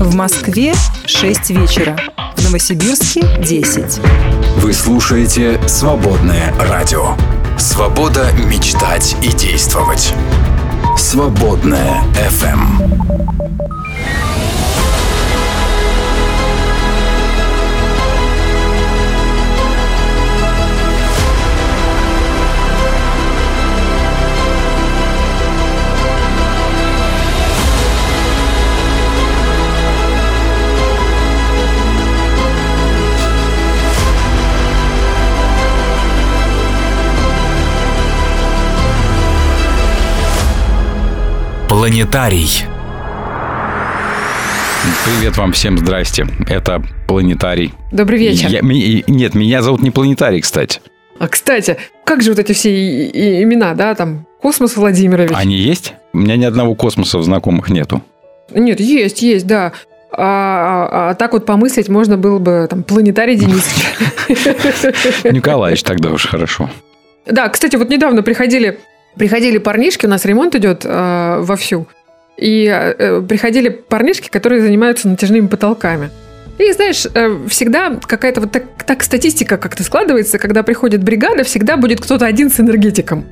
В Москве 6 вечера. В Новосибирске 10. Вы слушаете «Свободное радио». Свобода мечтать и действовать. «Свободное FM. Планетарий. Привет вам всем, здрасте. Это Планетарий. Добрый вечер. Я, ми- нет, меня зовут не Планетарий, кстати. А, кстати, как же вот эти все и- и- имена, да, там, Космос Владимирович? Они есть? У меня ни одного космоса знакомых нету. Нет, есть, есть, да. А, а- а так вот помыслить можно было бы, там, Планетарий Денисович. Николаевич тогда уж хорошо. Да, кстати, вот недавно приходили, приходили парнишки, у нас ремонт идет э, вовсю, и э, приходили парнишки, которые занимаются натяжными потолками. И знаешь, э, всегда какая-то вот так, так статистика как-то складывается, когда приходит бригада, всегда будет кто-то один с энергетиком.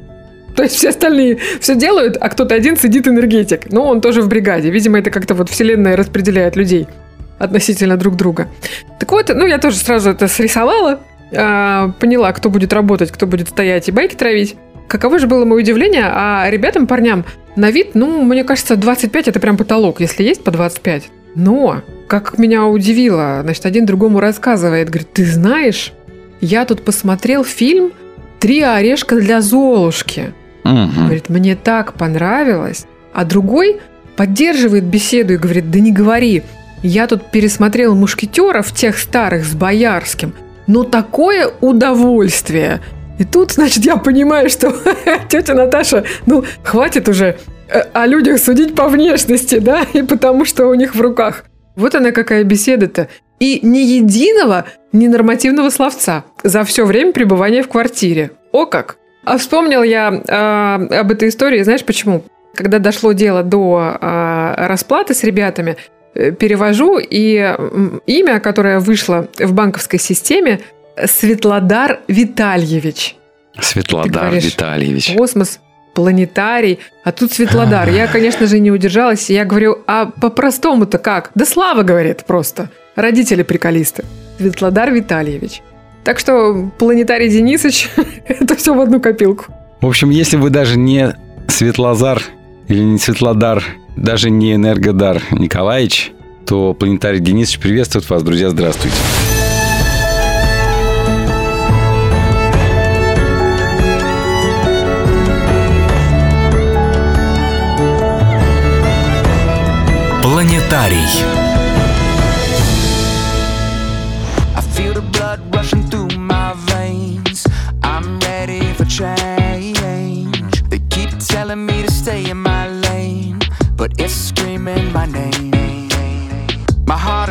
То есть все остальные все делают, а кто-то один сидит энергетик. Но он тоже в бригаде. Видимо, это как-то вот вселенная распределяет людей относительно друг друга. Так вот, ну я тоже сразу это срисовала, а, поняла, кто будет работать, кто будет стоять и байки травить. Каково же было мое удивление, а ребятам, парням, на вид, ну, мне кажется, 25 это прям потолок, если есть по 25. Но, как меня удивило, значит, один другому рассказывает, говорит, ты знаешь, я тут посмотрел фильм «Три орешка для Золушки». Мгм. Говорит, мне так понравилось. А другой поддерживает беседу и говорит, да не говори. Я тут пересмотрел «Мушкетеров», тех старых с Боярским. Ну, такое удовольствие. И тут, значит, я понимаю, что тетя Наташа, ну, хватит уже э, о людях судить по внешности, да, и потому что у них в руках. Вот она какая беседа-то. И ни единого ненормативного словца за все время пребывания в квартире. О как! А вспомнил я э, об этой истории, знаешь почему? Когда дошло дело до э, расплаты с ребятами, э, перевожу, и имя, которое вышло в банковской системе, Светлодар Витальевич. Светлодар говоришь, Витальевич. Космос, планетарий, а тут Светлодар. Я, конечно же, не удержалась. Я говорю, а по-простому-то как? Да Слава говорит просто. Родители приколисты. Светлодар Витальевич. Так что планетарий Денисович, это все в одну копилку. В общем, если вы даже не Светлозар или не Светлодар, даже не Энергодар Николаевич, то Планетарий Денисович приветствует вас, друзья, здравствуйте.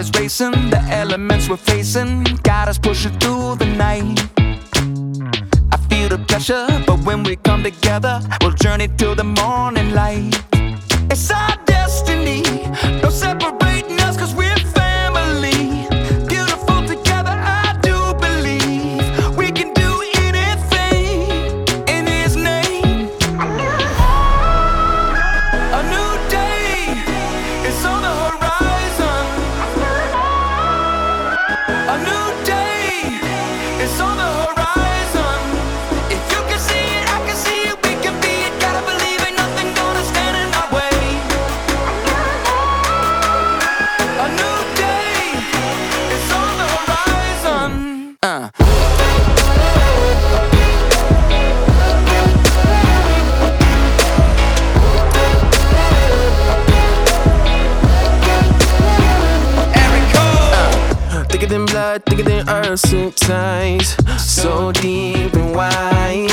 Is racing, the elements we're facing. Got us pushing through the night. I feel the pressure, but when we come together, we'll journey till the morning light. It's our Eu sei Uh. Thicker than blood, thicker than earth, so tight, so deep and wide.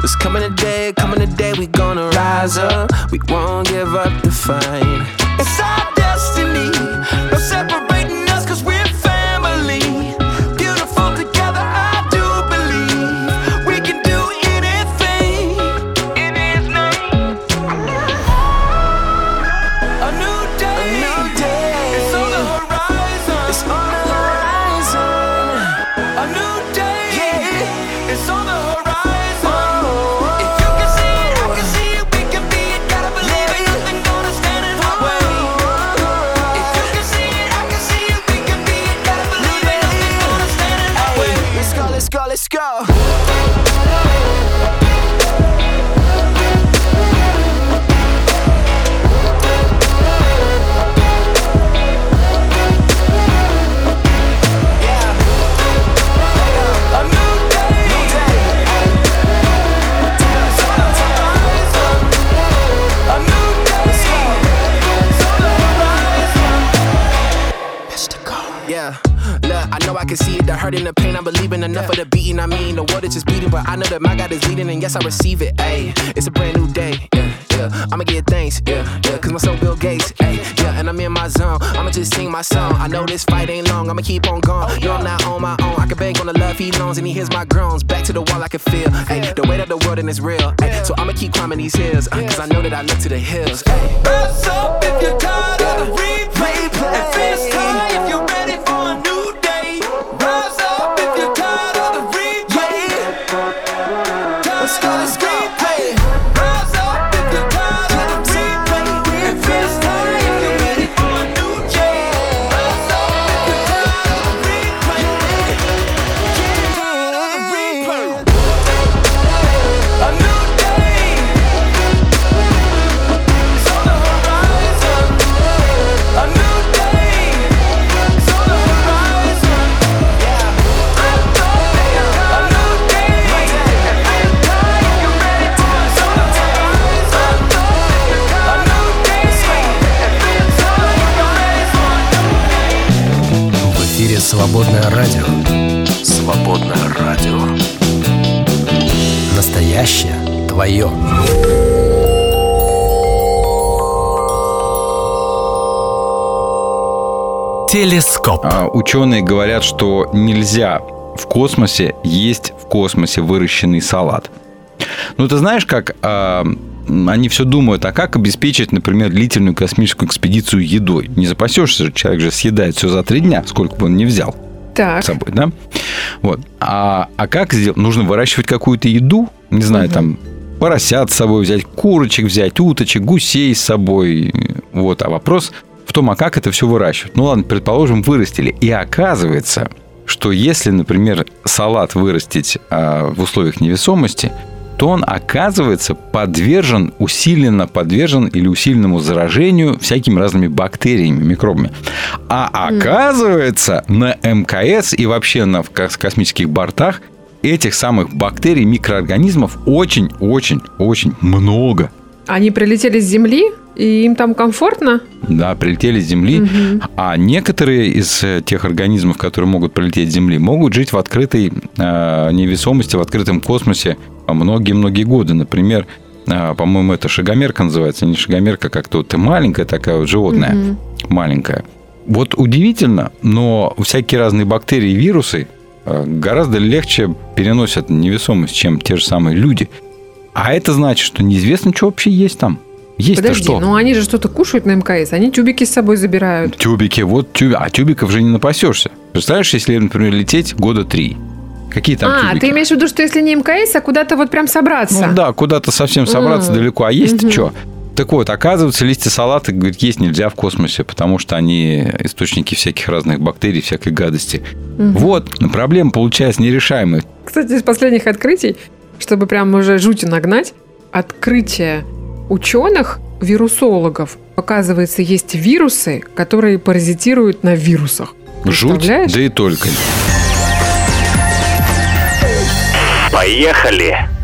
There's coming a day, coming a day, we gonna rise up. We won't give up the fight. It's our destiny. Believing enough of the beating. I mean, the world is just beating, but I know that my God is leading, and yes, I receive it. Ayy, it's a brand new day. Yeah, yeah. I'ma get thanks. Yeah, yeah. Cause my soul Bill Gates. Ayy, yeah, and I'm in my zone. I'ma just sing my song. I know this fight ain't long. I'ma keep on going. No, I'm not on my own. I can bank on the love he loans, and he hears my groans. Back to the wall, I can feel. Ayy, the weight of the world and it's real. Ayy, so I'ma keep climbing these hills. Uh, Cause I know that I look to the hills. Ayy. Rise up if you're tired of the replay. And fist high if you're ready for a new day. Rise Телескоп. А, Ученые говорят, что нельзя в космосе есть в космосе выращенный салат. Ну, ты знаешь, как а, они все думают, а как обеспечить, например, длительную космическую экспедицию едой? Не запасешься же, человек же съедает все за три дня, сколько бы он ни взял Так. с собой, да? Вот. А, а как сделать? Нужно выращивать какую-то еду, не знаю, там поросят с собой взять, курочек взять, уточек, гусей с собой. Вот. А вопрос в том, а как это все выращивать? Ну ладно, предположим, вырастили. И оказывается, что если, например, салат вырастить а, в условиях невесомости, то он оказывается подвержен, усиленно подвержен или усиленному заражению всякими разными бактериями, микробами. А оказывается, на МКС и вообще на космических бортах этих самых бактерий, микроорганизмов очень-очень-очень много. Они прилетели с Земли, и им там комфортно? Да, прилетели с Земли. А некоторые из э, тех организмов, которые могут прилететь с Земли, могут жить в открытой э, невесомости, в открытом космосе многие-многие годы. Например, э, по-моему, это шагомерка называется. Не шагомерка, как-то вот маленькая такая вот животное. Маленькая. Вот удивительно, но всякие разные бактерии и вирусы э, гораздо легче переносят невесомость, чем те же самые люди. А это значит, что неизвестно, что вообще есть там. Есть-то Подожди, что? ну они же что-то кушают на МКС, они тюбики с собой забирают. Тюбики, вот тюбик. А тюбиков же не напасешься. Представляешь, если, например, лететь года три. Какие там а, тюбики? ты имеешь в виду, что если не МКС, а куда-то вот прям собраться? Ну да, куда-то совсем собраться М. далеко. А есть что? Так вот, оказывается, листья салата, говорит, есть нельзя в космосе, потому что они источники всяких разных бактерий, всякой гадости. Вот, но проблема получается нерешаемая. Кстати, из последних открытий, чтобы прям уже жути нагнать, открытие ученых, вирусологов. Оказывается, есть вирусы, которые паразитируют на вирусах. Жуть, да и только. Поехали!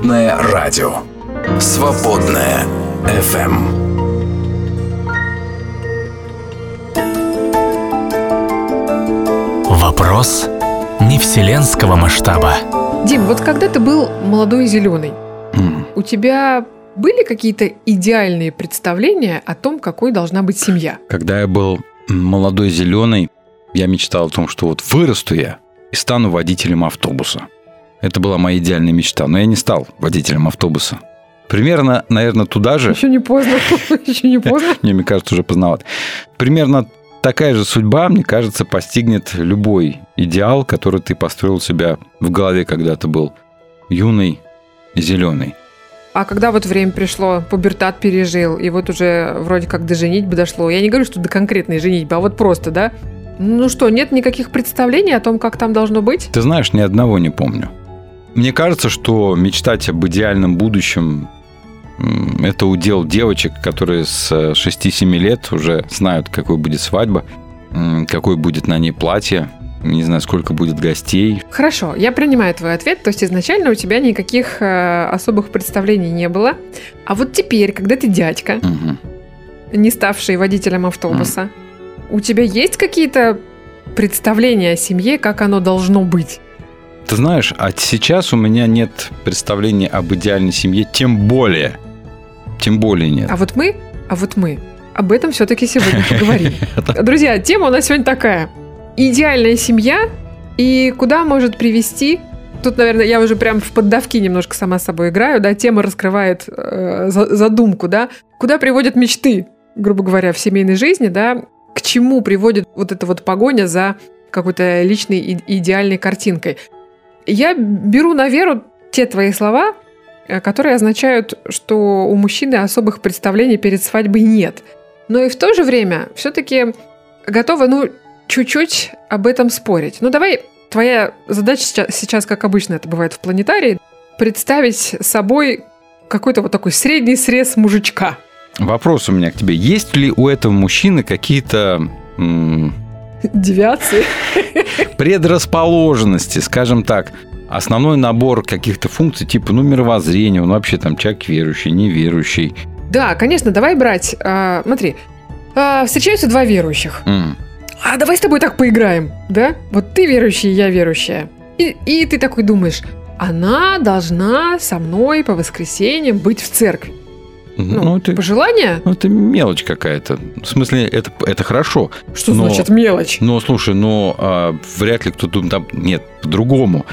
«Свободное радио». «Свободное FM. Вопрос не вселенского масштаба. Дим, вот когда ты был молодой и зеленый, М. у тебя были какие-то идеальные представления о том, какой должна быть семья? Когда я был молодой зеленый, я мечтал о том, что вот вырасту я и стану водителем автобуса. Это была моя идеальная мечта, но я не стал водителем автобуса. Примерно, наверное, туда же... Еще не поздно. Еще не поздно. Не, мне кажется, уже поздновато. Примерно такая же судьба, мне кажется, постигнет любой идеал, который ты построил у себя в голове, когда ты был юный и зеленый. А когда вот время пришло, пубертат пережил, и вот уже вроде как до женитьбы дошло. Я не говорю, что до конкретной женитьбы, а вот просто, да? Ну что, нет никаких представлений о том, как там должно быть? Ты знаешь, ни одного не помню. Мне кажется, что мечтать об идеальном будущем это удел девочек, которые с э, 6-7 лет уже знают, какой будет свадьба, м, какое будет на ней платье, не знаю, сколько будет гостей. Хорошо, я принимаю твой ответ. То есть изначально у тебя никаких э, особых представлений не было. А вот теперь, когда ты дядька, Мгм. не ставший водителем автобуса, у тебя есть какие-то представления о семье, как оно должно быть? Ты знаешь, а сейчас у меня нет представления об идеальной семье, тем более. Тем более нет. А вот мы, а вот мы об этом все-таки сегодня поговорим. Друзья, тема у нас сегодня такая. Идеальная семья и куда может привести... Тут, наверное, я уже прям в поддавки немножко сама с собой играю, да, тема раскрывает э, за- задумку, да, куда приводят мечты, грубо говоря, в семейной жизни, да, к чему приводит вот эта вот погоня за какой-то личной идеальной картинкой. Я беру на веру те твои слова, э, которые означают, что у мужчины особых представлений перед свадьбой нет. Но и в то же время все-таки готова, ну, чуть-чуть об этом спорить. Ну, давай, твоя задача сейчас, как обычно это бывает в планетарии, представить собой какой-то вот такой средний срез мужичка. Вопрос у меня к тебе. Есть ли у этого мужчины какие-то Девиации. предрасположенности, скажем так, основной набор каких-то функций, типа, ну, мировоззрения, он вообще там человек верующий, неверующий. Да, конечно, давай брать. а, смотри, а, встречаются два верующих. М, А давай с тобой так поиграем, да? Вот ты верующий, я верующая. И, и ты такой думаешь, она должна со мной по воскресеньям быть в церкви. Ну, Ну, это, пожелание? ну, это мелочь какая-то. В смысле, это, это хорошо. Что но- значит мелочь? Но, слушай, но а, вряд ли кто-то там... Нет, по-другому.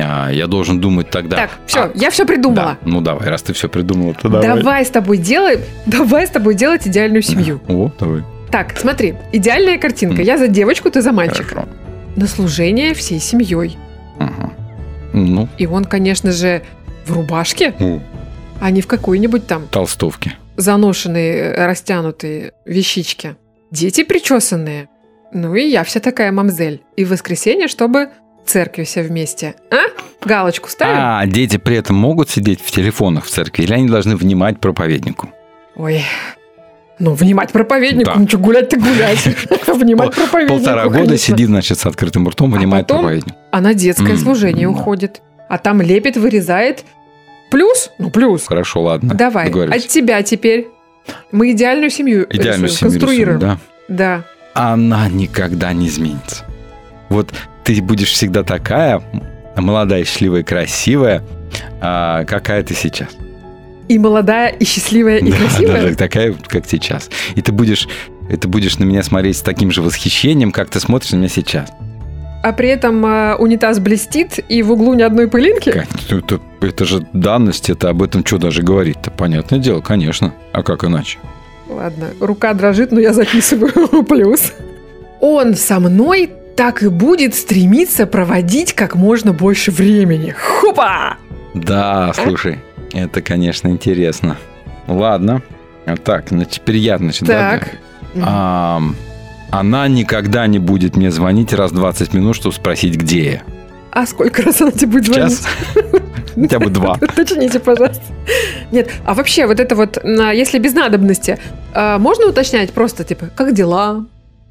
А, я должен думать тогда... Так, все, А, я все придумала. да, ну давай, раз ты все придумала, то давай. давай. с тобой делай, давай с тобой делать идеальную семью. О, давай. Так, смотри, идеальная картинка. Я за девочку, ты за мальчика. Хорошо. На служение всей семьей. Ага. Ну, И он, конечно же, в рубашке, о, а не в какой-нибудь там Толстовки. заношенные, растянутые вещички. Дети причесанные. Ну и я вся такая мамзель. И в воскресенье, чтобы в церкви все вместе. А? Галочку ставим? А дети при этом могут сидеть в телефонах в церкви, или они должны внимать проповеднику? Ой. Ну, внимать проповеднику, Да. ну что, гулять-то гулять. Внимать проповеднику, Полтора года конечно. сидит, значит, с открытым ртом, внимает потом- проповедник. А на детское М, служение уходит. А там лепит, вырезает. Плюс? Ну, плюс. Хорошо, ладно. Давай, от тебя теперь. Мы идеальную семью Идеальную рисуем, семью конструируем. рисуем, да. Да. Она никогда не изменится. Вот ты будешь всегда такая молодая, счастливая, красивая, а, какая ты сейчас. И молодая, и счастливая, и Да, красивая. даже такая, как сейчас. И ты будешь, и ты будешь на меня смотреть с таким же восхищением, как ты смотришь на меня сейчас. А при этом э, унитаз блестит, и в углу ни одной пылинки. Это, это же данность, это об этом что даже говорить-то? Понятное дело, конечно. А как иначе? Ладно, рука дрожит, но я записываю плюс. Он со мной так и будет стремиться проводить как можно больше времени. Хопа! Да, слушай, это, конечно, интересно. Ладно. А Так, ну теперь я, значит, да, Так. А, она никогда не будет мне звонить раз в 20 минут, чтобы спросить, где я. А сколько раз она тебе будет звонить? час? Хотя бы два. Уточните, пожалуйста. Нет, а вообще вот это вот, на- если без надобности, а, можно уточнять просто, типа, как дела?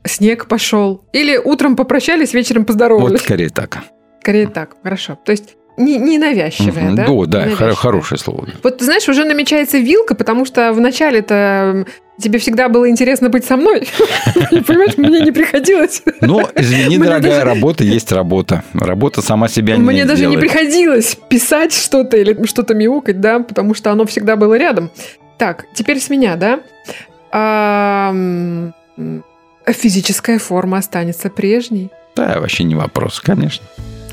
Снег пошел. Или утром попрощались, вечером Вот поздоровались. скорее так. Скорее так, хорошо. То есть не, не навязчивая, Мгм. да? О, да, навязчивая. хорошее слово. Вот, ты знаешь, уже намечается вилка, потому что в начале-то тебе всегда было интересно быть со мной. Понимаешь, мне не приходилось. Но, извини, дорогая, работа есть работа. Работа сама себя не Мне даже не приходилось писать что-то или что-то мяукать, да, потому что оно всегда было рядом. Так, теперь с меня, да? Физическая форма останется прежней. Да, вообще не вопрос, конечно.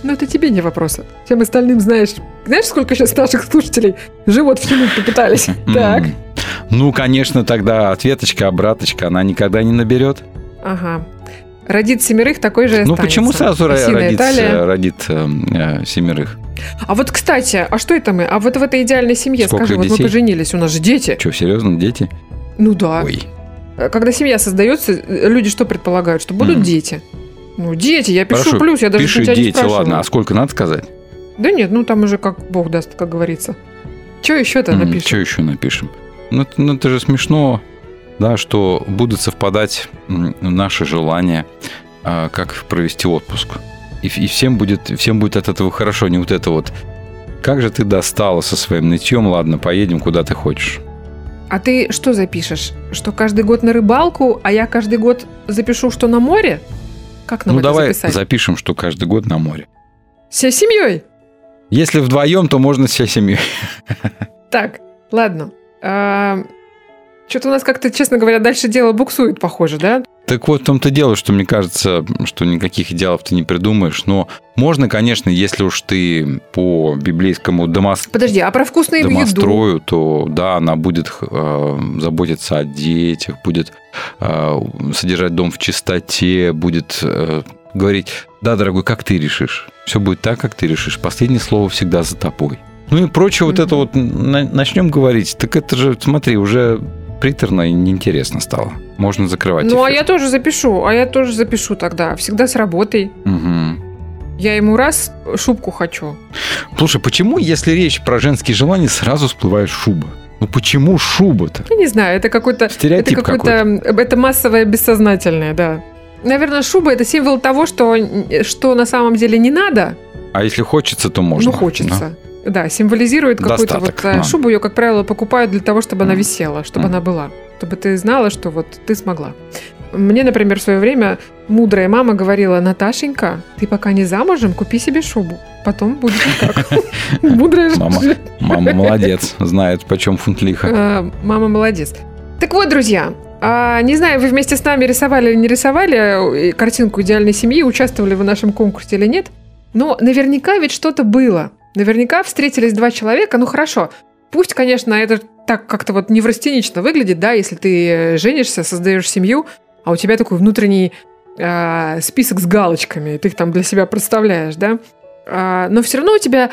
Ну, это тебе не вопрос. Всем остальным знаешь. Знаешь, сколько сейчас наших слушателей живот втянуть попытались? Так. Ну, конечно, тогда ответочка, обраточка, она никогда не наберет. Ага. Родит семерых, такой же Ну, останется. почему сразу Осиная родит, э, родит э, э, семерых? А вот, кстати, а что это мы? А вот в этой идеальной семье, Сколько скажи, вот мы детей? поженились, у нас же дети. Что, серьезно, дети? Ну да. Ой. Э, Когда семья создается, люди что предполагают? Что будут Мгм. дети. Ну, дети, я пишу Хорошо, плюс, я даже Пиши тебя не дети, спрашиваю. ладно, а сколько надо сказать? Да нет, ну там уже как бог даст, как говорится. Что еще-то напишем? Что еще напишем? Ну, это- ну, это же смешно, да, что будут совпадать наши желания, а, как провести отпуск. И, и всем, будет, всем будет от этого хорошо, не вот это вот. Как же ты достала со своим нытьем, ладно, поедем куда ты хочешь. А ты что запишешь? Что каждый год на рыбалку, а я каждый год запишу, что на море? Как нам ну это давай записать? запишем, что каждый год на море. Всей семьей? Если вдвоем, то можно вся семьей. Так, ладно. Что-то у нас как-то, честно говоря, дальше дело буксует, похоже, да? Так вот в том-то дело, что мне кажется, что никаких идеалов ты не придумаешь. Но можно, конечно, если уж ты по библейскому домос... Подожди, а про вкусную еду? домострою, то да, она будет э, заботиться о детях, будет э, содержать дом в чистоте, будет э, говорить, да, дорогой, как ты решишь? Все будет так, как ты решишь. Последнее слово всегда за тобой. Ну и прочее вот это вот на- начнем говорить. Так это же, смотри, уже приторно и неинтересно стало. Можно закрывать. Ну, а эфир. я тоже запишу, а я тоже запишу тогда. Всегда с работой. Мгм. Я ему раз шубку хочу. Слушай, почему, если речь про женские желания, сразу всплывает шуба? Ну почему шуба-то? Я не знаю, это какой-то... Стереотип это какой-то... Это массовое бессознательное, да. Наверное, шуба – это символ того, что, что на самом деле не надо, А если хочется, то можно. но хочется. Да, символизирует какую-то вот Достаток, э, да. шубу. Ее, как правило, покупают для того, чтобы она Мгм. висела, чтобы Мгм. она была. Чтобы ты знала, что вот ты смогла. Мне, например, в свое время мудрая мама говорила, Наташенька, ты пока не замужем, купи себе шубу. Потом будет никак. Мудрая Мама. Мама молодец, знает, почем фунт лиха. Э, Мама молодец. Так вот, друзья, а, не знаю, вы вместе с нами рисовали или не рисовали э, картинку идеальной семьи, участвовали в нашем конкурсе или нет, но наверняка ведь что-то было. Наверняка встретились два человека, ну хорошо, пусть, конечно, это так как-то вот неврастенично выглядит, да, если ты э, женишься, создаешь семью, а у тебя такой внутренний а, список с галочками, ты их там для себя представляешь, да, А, но все равно у тебя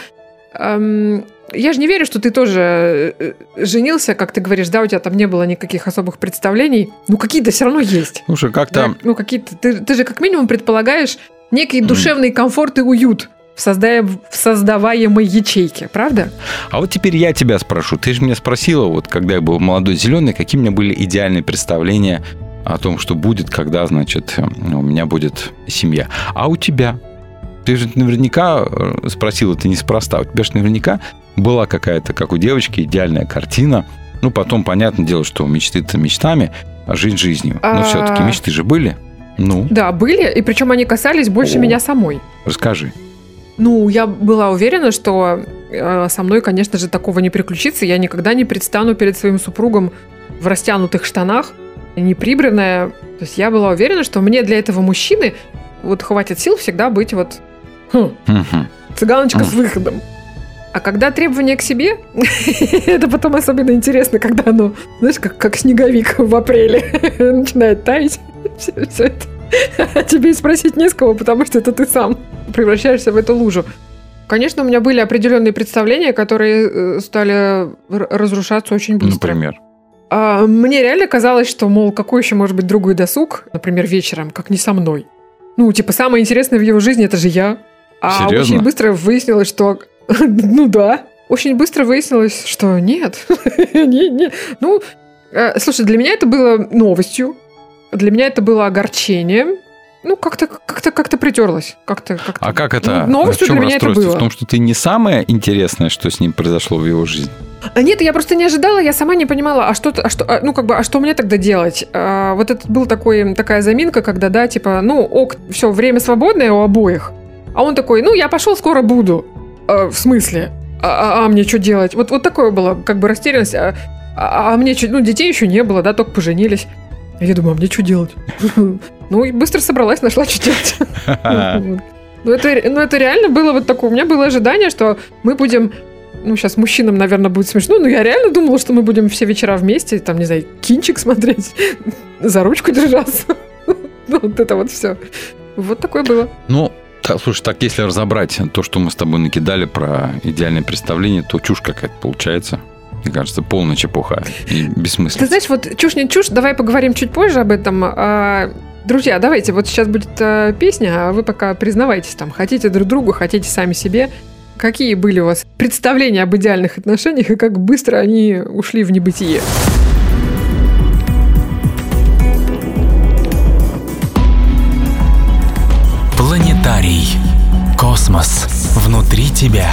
ам, я же не верю, что ты тоже э, женился, как ты говоришь, да, у тебя там не было никаких особых представлений. Ну, какие-то все равно есть. Слушай, Да, как-то... ну, какие-то. Ты, ты же как минимум предполагаешь некий душевный комфорт и уют в, созда- в создаваемой ячейке, правда? А вот теперь я тебя спрошу. Ты же меня спросила, вот когда я был молодой зеленый, какие у меня были идеальные представления о том, что будет, когда, значит, э, у меня будет семья. А у тебя? Ты же наверняка э, спросила, ты неспроста. У тебя же наверняка была какая-то, как у девочки, идеальная картина. Ну, потом, понятное дело, что мечты-то мечтами, а жизнь жизнью. Но А. все-таки мечты же были. Ну, Да, были, и причем они касались больше О. меня самой. расскажи. Ну, я была уверена, что э, со мной, конечно же, такого не приключится. Я никогда не предстану перед своим супругом в растянутых штанах, не прибранная. То есть я была уверена, что мне для этого мужчины вот хватит сил всегда быть вот хм, цыганочка с выходом. А когда требования к себе, это потом особенно интересно, когда оно, знаешь, как, как снеговик в апреле начинает таять. Все, это. Тебе и спросить не с кого, потому что это ты сам превращаешься в эту лужу. Конечно, у меня были определенные представления, которые э, стали разрушаться очень быстро. Например. А, мне реально казалось, что, мол, какой еще может быть другой досуг, например, вечером, как не со мной. Ну, типа, самое интересное в его жизни это же я. А Серьезно? очень быстро выяснилось, что... Ну да. Очень быстро выяснилось, что нет. Не- не. Ну, э, слушай, для меня это было новостью. Для меня это было огорчением. Ну, как-то как-то как-то притерлось. Как-то, как-то. А как это? Ну, новостью в чем для меня это было. В том, что ты не самое интересное, что с ним произошло в его жизни. А Нет, я просто не ожидала, я сама не понимала, а что, а что, а, ну как бы, а что мне тогда делать? А, вот это был такой, такая заминка, когда, да, типа, ну, ок, все, время свободное у обоих. А он такой, ну, я пошел, скоро буду. «А, в смысле? А, а- а мне что делать? Вот, вот такое было, как бы растерянность. А, а- а мне что, ну, детей еще не было, да, только поженились. А Я думаю, а мне что делать? Ну, и быстро собралась, нашла, что делать. Ну это, ну, это реально было вот такое. У меня было ожидание, что мы будем... Ну, сейчас мужчинам, наверное, будет смешно, но я реально думала, что мы будем все вечера вместе, там, не знаю, кинчик смотреть, за ручку держаться. Ну, Вот это вот все. Вот такое было. Ну, так, слушай, так если разобрать то, что мы с тобой накидали про идеальное представление, то чушь какая-то получается. Мне кажется, полная чепуха и Ты бессмыслица. знаешь, вот чушь не чушь, давай поговорим чуть позже об этом. А, Друзья, давайте, вот сейчас будет э, песня, а вы пока признавайтесь там, хотите друг другу, хотите сами себе. Какие были у вас представления об идеальных отношениях и как быстро они ушли в небытие? Планетарий. Космос внутри тебя.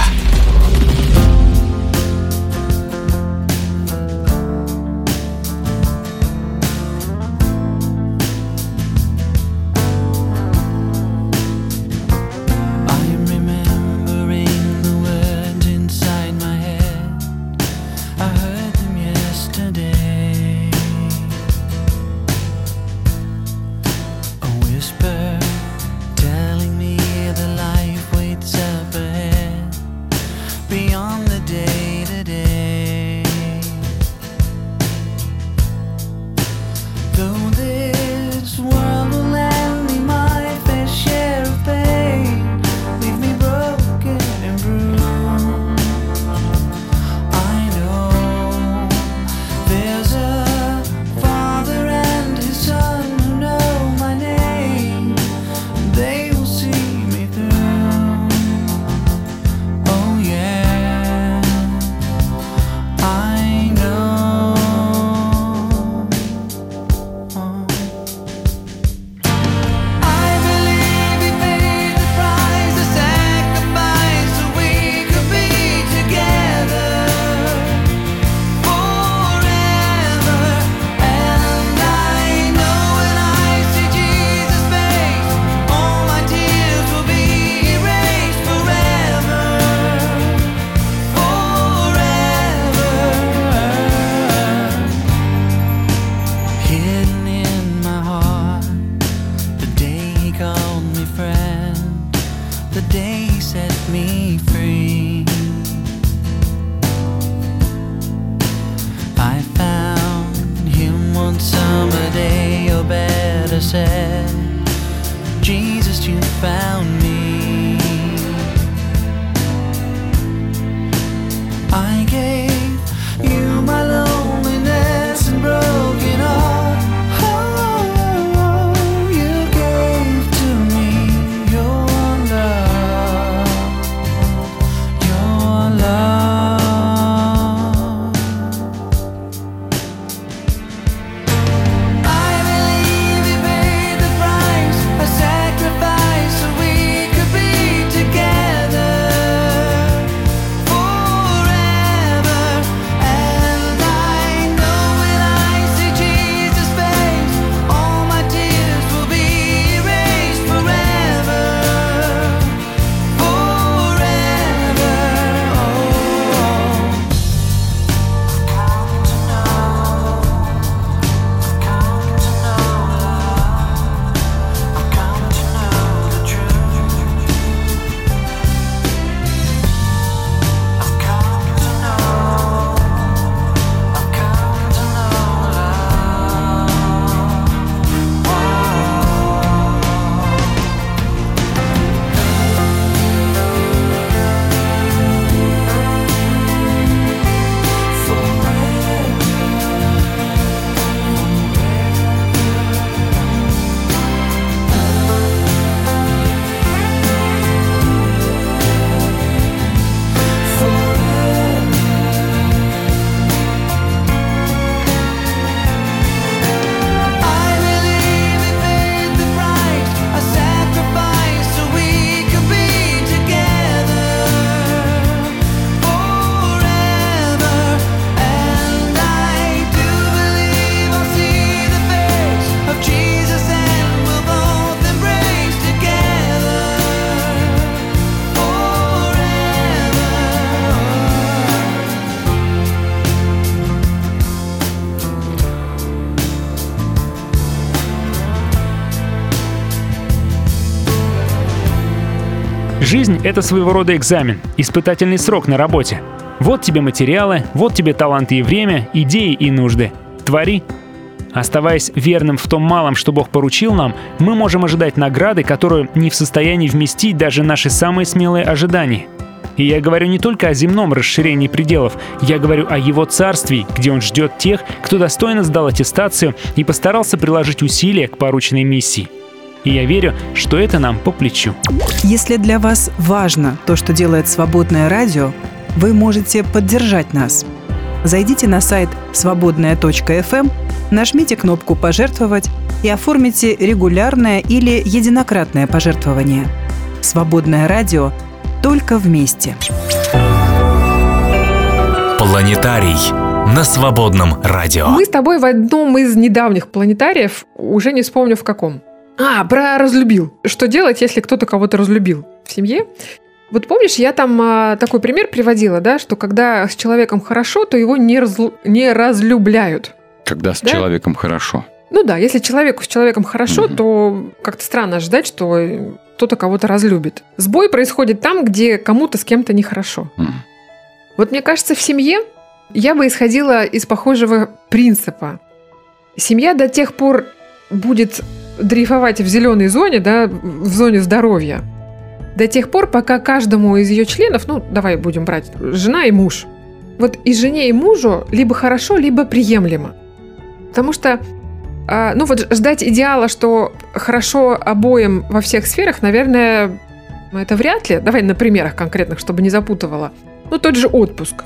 Set me free. I found him one summer day, or better said, Jesus, you found me. Жизнь — это своего рода экзамен, испытательный срок на работе. Вот тебе материалы, вот тебе таланты и время, идеи и нужды. Твори. Оставаясь верным в том малом, что Бог поручил нам, мы можем ожидать награды, которую не в состоянии вместить даже наши самые смелые ожидания. И я говорю не только о земном расширении пределов, я говорю о его царстве, где он ждет тех, кто достойно сдал аттестацию и постарался приложить усилия к порученной миссии. И я верю, что это нам по плечу. Если для вас важно то, что делает свободное радио, вы можете поддержать нас. Зайдите на сайт свободная.фм, нажмите кнопку «Пожертвовать» и оформите регулярное или единократное пожертвование. Свободное радио только вместе. Планетарий на свободном радио. Мы с тобой в одном из недавних планетариев, уже не вспомню в каком. А, про разлюбил. Что делать, если кто-то кого-то разлюбил в семье? Вот помнишь, я там а, такой пример приводила, да, что когда с человеком хорошо, то его не, разлу- не разлюбляют. Когда с Да? человеком хорошо. Ну да, если человеку с человеком хорошо, Мгм. то как-то странно ждать, что кто-то кого-то разлюбит. Сбой происходит там, где кому-то с кем-то нехорошо. Мгм. Вот мне кажется, в семье я бы исходила из похожего принципа. Семья до тех пор будет дрейфовать в зеленой зоне, да, в зоне здоровья, до тех пор, пока каждому из ее членов, ну, давай будем брать, жена и муж. Вот и жене, и мужу либо хорошо, либо приемлемо. Потому что, а, ну вот ждать идеала, что хорошо обоим во всех сферах, наверное, это вряд ли. Давай на примерах конкретных, чтобы не запутывала. Ну, тот же отпуск.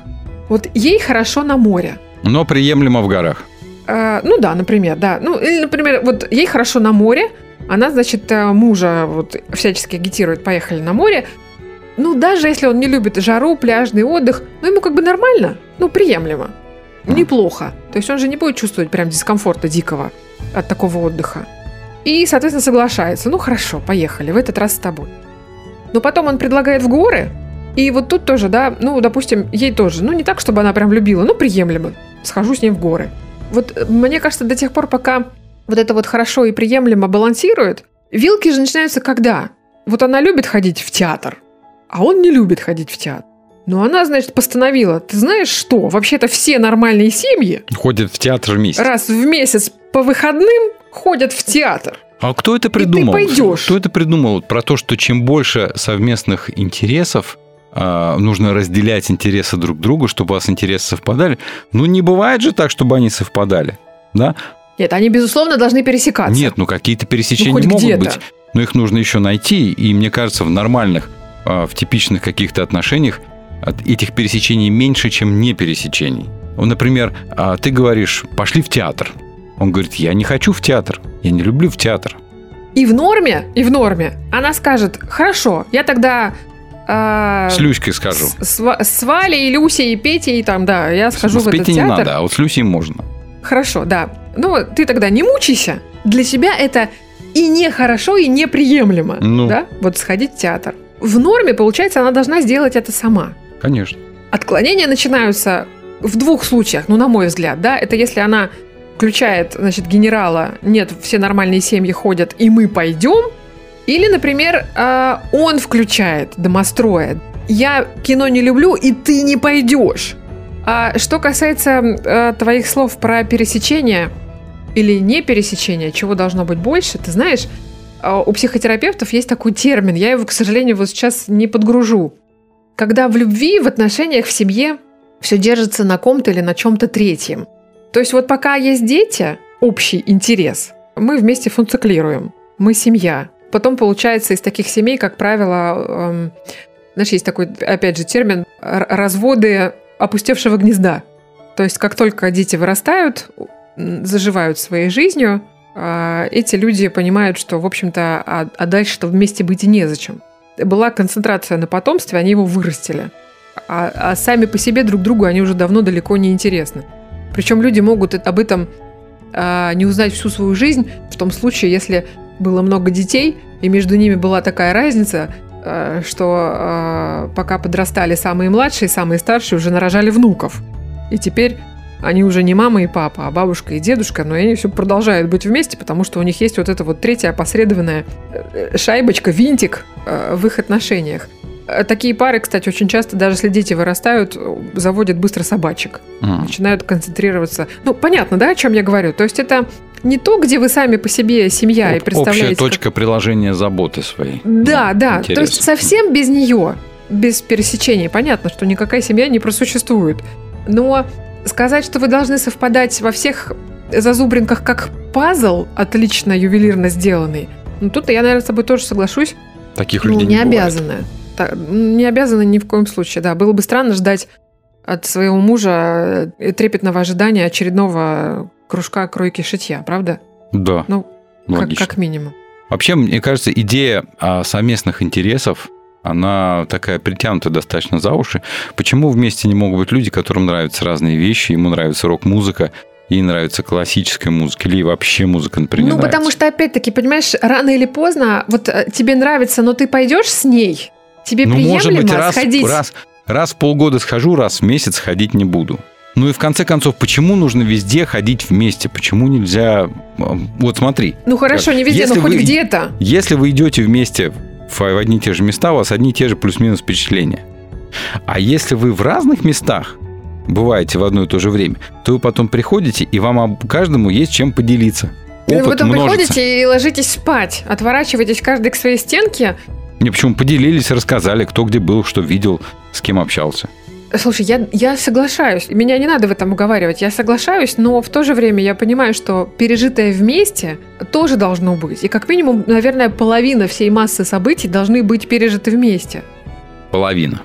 Вот ей хорошо на море. Но приемлемо в горах. А, ну да, например, да. Ну, или, например, вот ей хорошо на море, она, значит, э, мужа вот всячески агитирует, поехали на море. Ну, даже если он не любит жару, пляжный отдых, ну, ему как бы нормально, ну, приемлемо, неплохо. То есть он же не будет чувствовать прям дискомфорта дикого от такого отдыха. И, соответственно, соглашается. Ну, хорошо, поехали, в этот раз с тобой. Но потом он предлагает в горы, и вот тут тоже, да, ну, допустим, ей тоже, ну, не так, чтобы она прям любила, ну, приемлемо, схожу с ним в горы. Вот э, мне кажется, до тех пор, пока вот это вот хорошо и приемлемо балансирует, вилки же начинаются когда? Вот она любит ходить в театр, а он не любит ходить в театр. Но она, значит, постановила, ты знаешь что, вообще-то все нормальные семьи Ходят в театр вместе. раз в месяц по выходным ходят в театр. А кто это придумал? пойдешь. Кто это придумал? Про то, что чем больше совместных интересов, нужно разделять интересы друг другу, чтобы у вас интересы совпадали. Ну, не бывает же так, чтобы они совпадали. Да? Нет, они, безусловно, должны пересекаться. Нет, ну какие-то пересечения Ну, могут быть, но их нужно еще найти. И мне кажется, в нормальных, а, в типичных каких-то отношениях от этих пересечений меньше, чем не пересечений. Например, а, ты говоришь, пошли в театр. Он говорит, я не хочу в театр, я не люблю в театр. И в норме, и в норме она скажет, хорошо, я тогда... а, С Люськой скажу. С, с с Валей, и Люсей, и Петей, там, да, я схожу С в этот Петей не театр. надо, а вот с Люсей можно. Хорошо, да. Ну, ты тогда не мучайся. Для тебя это и не хорошо, и неприемлемо. Ну. Да? Вот сходить в театр. В норме, получается, она должна сделать это сама. Конечно. Отклонения начинаются в двух случаях, ну, на мой взгляд, да. Это если она включает, значит, генерала, нет, все нормальные семьи ходят, и мы пойдем. Или, например, э, он включает домостроя. Я кино не люблю, и ты не пойдешь. А что касается э, твоих слов про пересечение или не пересечение, чего должно быть больше, ты знаешь, э, у психотерапевтов есть такой термин, я его, к сожалению, вот сейчас не подгружу. Когда в любви, в отношениях, в семье все держится на ком-то или на чем-то третьем. То есть вот пока есть дети, общий интерес, мы вместе функционируем, мы семья. Потом получается из таких семей, как правило, эм, знаешь, есть такой, опять же, термин разводы опустевшего гнезда. То есть как только дети вырастают, заживают своей жизнью, а, эти люди понимают, что, в общем-то, а, а дальше-то вместе быть и незачем. Была концентрация на потомстве, они его вырастили. А, а сами по себе друг другу они уже давно далеко не интересны. Причем люди могут об этом а, не узнать всю свою жизнь в том случае, если было много детей, и между ними была такая разница, а, что а, пока подрастали самые младшие, самые старшие уже нарожали внуков. И теперь Они уже не мама и папа, а бабушка и дедушка, но они все продолжают быть вместе, потому что у них есть вот эта вот третья опосредованная э, шайбочка, винтик э, в их отношениях. Э, Такие пары, кстати, очень часто, даже если дети вырастают, заводят быстро собачек. М. Начинают концентрироваться. Ну, понятно, да, о чем я говорю? То есть это не то, где вы сами по себе семья и Об- представляете... Общая как- точка приложения заботы своей. Да, да. интересно. То есть совсем без нее, без пересечений, понятно, что никакая семья не просуществует. Но сказать, что вы должны совпадать во всех зазубринках как пазл, отлично ювелирно сделанный, ну тут я, наверное, с тобой тоже соглашусь. Таких Ну, людей не не бывает. Обязаны. Та- Не обязаны ни в коем случае, да. Было бы странно ждать от своего мужа э, трепетного ожидания очередного кружка кройки шитья, правда? Да, Ну, как, как минимум. Вообще, мне кажется, идея а, совместных интересов, она такая притянута достаточно за уши. Почему вместе не могут быть люди, которым нравятся разные вещи, ему нравится рок-музыка, ей нравится классическая музыка, или вообще музыка, например, Ну, потому нравится. что, опять-таки, понимаешь, рано или поздно, вот э, тебе нравится, но ты пойдешь с ней, тебе Ну, приемлемо может быть, раз, сходить. раз, раз в полгода схожу, раз в месяц ходить не буду. Ну и в конце концов, почему нужно везде ходить вместе? Почему нельзя... м, Вот смотри, Ну хорошо, не везде, Если но хоть вы- где-то. Если вы идете вместе в в одни и те же места, у вас одни и те же плюс-минус впечатления. А если вы в разных местах бываете в одно и то же время, то вы потом приходите, и вам каждому есть чем поделиться. Вы Опыт потом множится. приходите и ложитесь спать, отворачиваетесь каждый к своей стенке. Не, почему поделились, рассказали, кто где был, что видел, с кем общался. Слушай, я, я соглашаюсь. Меня не надо в этом уговаривать. Я соглашаюсь, но в то же время я понимаю, что пережитое вместе тоже должно быть. И как минимум, наверное, половина всей массы событий должны быть пережиты вместе. Половина.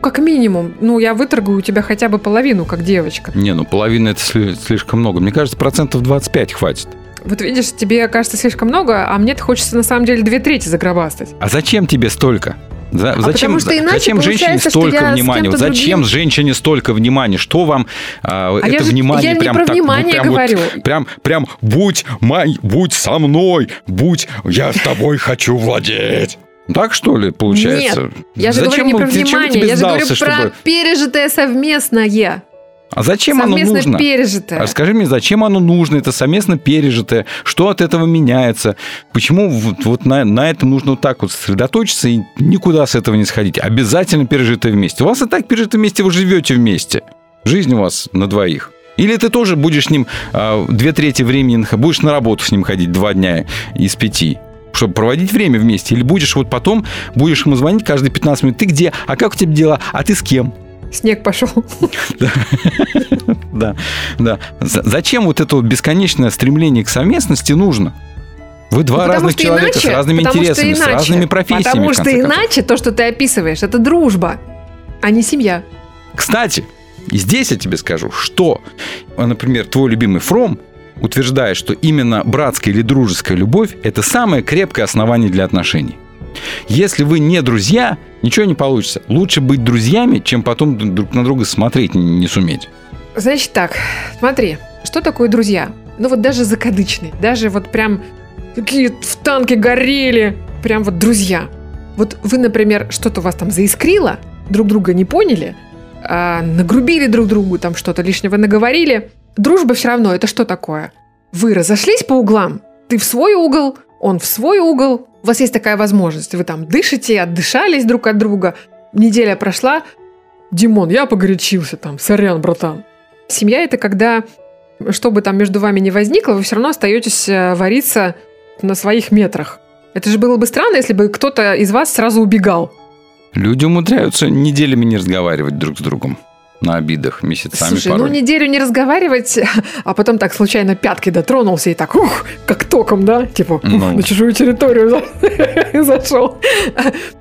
Как минимум. Ну, я выторгую у тебя хотя бы половину, как девочка. Не, ну половина это сли- слишком много. Мне кажется, процентов 25 хватит. Вот видишь, тебе кажется слишком много, а мне-то хочется на самом деле две трети загробастать. А зачем тебе столько? За- А зачем, потому что иначе зачем женщине столько внимания? Вот зачем другим- женщине столько внимания? Что вам а, А это я же- внимание я не прям про так, ну, внимание прям вот- говорю. прям, прям будь, май, будь со мной, будь, я с тобой хочу владеть. Так что ли получается? Я же Зачем говорю не про внимание, я же говорю сдался, про чтобы- пережитое совместное. А зачем оно Совместно нужно? пережитое. А Скажи мне, зачем оно нужно, это совместно пережитое? Что от этого меняется? Почему вот, вот на, на этом нужно вот так вот сосредоточиться и никуда с этого не сходить? Обязательно пережитое вместе. У вас и так пережито вместе, вы живете вместе. Жизнь у вас на двоих. Или ты тоже будешь с ним а, две трети времени, будешь на работу с ним ходить два дня из пяти, чтобы проводить время вместе. Или будешь вот потом, будешь ему звонить каждые 15 минут. Ты где? А как у тебя дела? А ты с кем? Снег пошел. Да, да. За- Зачем вот это бесконечное стремление к совместности нужно? Вы два Ну, разных человека иначе- с разными интересами, с иначе- разными профессиями. Потому что иначе то, что ты описываешь, это дружба, а не семья. Кстати, и здесь я тебе скажу, что, например, твой любимый Фром утверждает, что именно братская или дружеская любовь – это самое крепкое основание для отношений. Если вы не друзья, ничего не получится. Лучше быть друзьями, чем потом друг на друга смотреть не- суметь. Значит так, смотри, что такое друзья? Ну вот даже закадычные, даже вот прям такие в танке горели, прям вот друзья. Вот вы, например, что-то у вас там заискрило, друг друга не поняли, а, нагрубили друг другу, там что-то лишнего наговорили. Дружба все равно, это что такое? Вы разошлись по углам, ты в свой угол, он в свой угол. У вас есть такая возможность, вы там дышите, отдышались друг от друга. Неделя прошла, Димон, я погорячился там, сорян, братан. Семья – это когда, что бы там между вами ни возникло, вы все равно остаетесь э, вариться на своих метрах. Это же было бы странно, если бы кто-то из вас сразу убегал. Люди умудряются неделями не разговаривать друг с другом на обидах месяцами Слушай, порой. ну неделю не разговаривать, а потом так случайно пяткой дотронулся и так, ух, как током, да? Типа, ух, Ну. на чужую территорию за- зашел.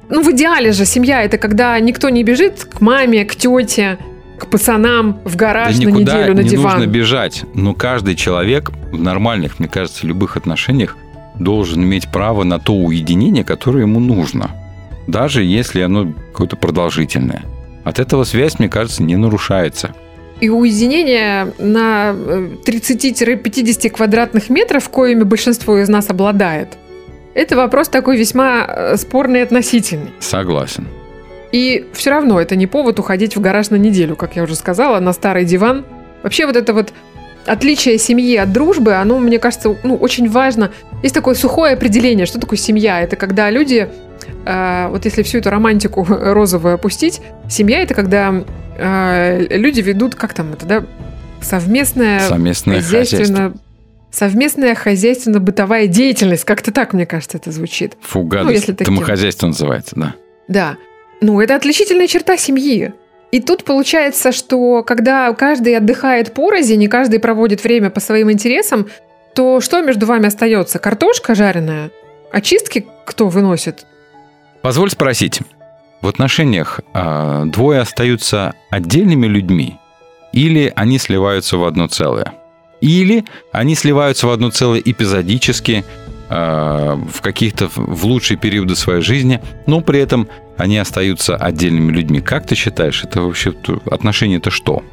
Ну, в идеале же семья – это когда никто не бежит к маме, к тете, к пацанам в гараж Да на неделю на не диван. нужно бежать. Но каждый человек в нормальных, мне кажется, любых отношениях должен иметь право на то уединение, которое ему нужно. Даже если оно какое-то продолжительное. От этого связь, мне кажется, не нарушается. И уединение на э, 30-50 квадратных метров, коими большинство из нас обладает, это вопрос такой весьма э, спорный и относительный. Согласен. И все равно это не повод уходить в гараж на неделю, как я уже сказала, на старый диван Вообще вот это вот отличие семьи от дружбы, оно, мне кажется, ну, очень важно. Есть такое сухое определение, что такое семья. Это когда люди, э, вот если всю эту романтику розовую опустить, семья это когда э, люди ведут, как там это, да, совместное, Совместное хозяйственно, совместная хозяйственно-бытовая деятельность. Как-то так, мне кажется, это звучит. Фу, Ну, гадость. если таким. Домохозяйство называется, да. Да. Ну, это отличительная черта семьи. И тут получается, что когда каждый отдыхает порознь, и каждый проводит время по своим интересам, то что между вами остается? Картошка жареная? Очистки кто выносит? Позволь спросить. В отношениях а, двое остаются отдельными людьми или они сливаются в одно целое? Или они сливаются в одно целое эпизодически, а, в каких-то в лучшие периоды своей жизни, но при этом они остаются отдельными людьми. Как ты считаешь, это вообще отношения это что?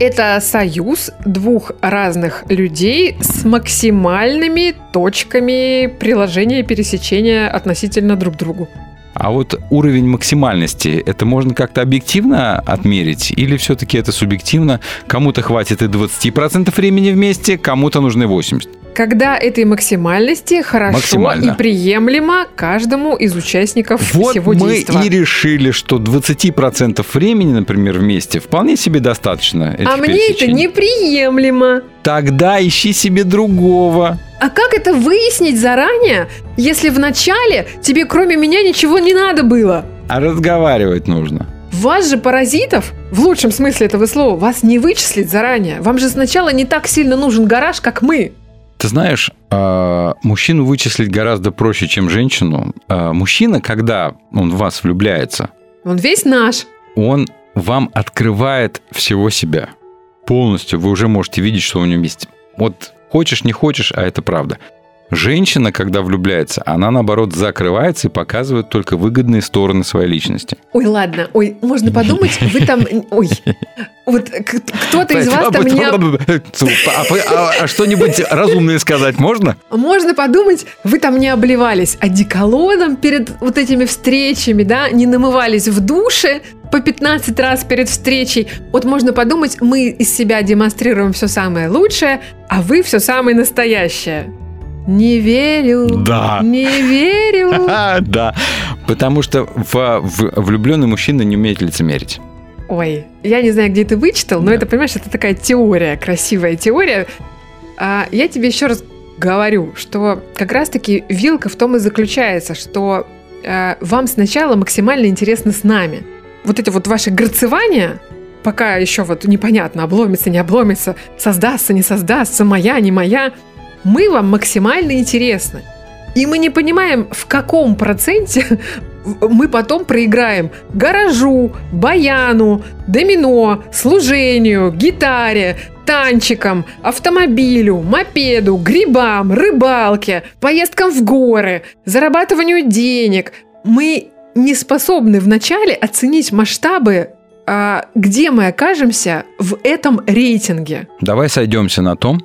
Это союз двух разных людей с максимальными точками приложения пересечения относительно друг к другу. А вот уровень максимальности, это можно как-то объективно отмерить? Или все-таки это субъективно? Кому-то хватит и 20% времени вместе, кому-то нужны 80%. Когда этой максимальности хорошо Максимально. и приемлемо каждому из участников Вот всего мы действа. и решили, что 20% времени, например, вместе вполне себе достаточно. А мне это неприемлемо. Тогда ищи себе другого. А как это выяснить заранее, если вначале тебе кроме меня ничего не надо было? А разговаривать нужно. Вас же паразитов, в лучшем смысле этого слова, вас не вычислить заранее. Вам же сначала не так сильно нужен гараж, как мы. Ты знаешь, а, мужчину вычислить гораздо проще, чем женщину. А, Мужчина, когда он в вас влюбляется, Он весь наш. он вам открывает всего себя. Полностью вы уже можете видеть, что у него есть. Вот хочешь, не хочешь, а это правда. Женщина, когда влюбляется, она наоборот закрывается и показывает только выгодные стороны своей личности. Ой, ладно, ой, можно подумать, вы там, ой, вот кто-то из вас там не... А, а- а что-нибудь разумное сказать можно? Можно подумать, вы там не обливались одеколоном перед вот этими встречами, да, не намывались в душе по 15 раз перед встречей. Вот можно подумать, мы из себя демонстрируем все самое лучшее, а вы все самое настоящее. Не верю. Да. Не верю. Да, потому что влюбленный мужчина не умеет лицемерить. Ой, я не знаю, где ты вычитал, но Да. это, понимаешь, это такая теория, красивая теория. А я тебе еще раз говорю, что как раз-таки вилка в том и заключается, что э, вам сначала максимально интересно с нами. Вот эти вот ваши грацевания, пока еще вот непонятно, обломится, не обломится, создастся, не создастся, моя, не моя, мы вам максимально интересны. И мы не понимаем, в каком проценте мы потом проиграем гаражу, баяну, домино, служению, гитаре, танчикам, автомобилю, мопеду, грибам, рыбалке, поездкам в горы, зарабатыванию денег. Мы не способны вначале оценить масштабы, а, где мы окажемся в этом рейтинге. Давай сойдемся на том,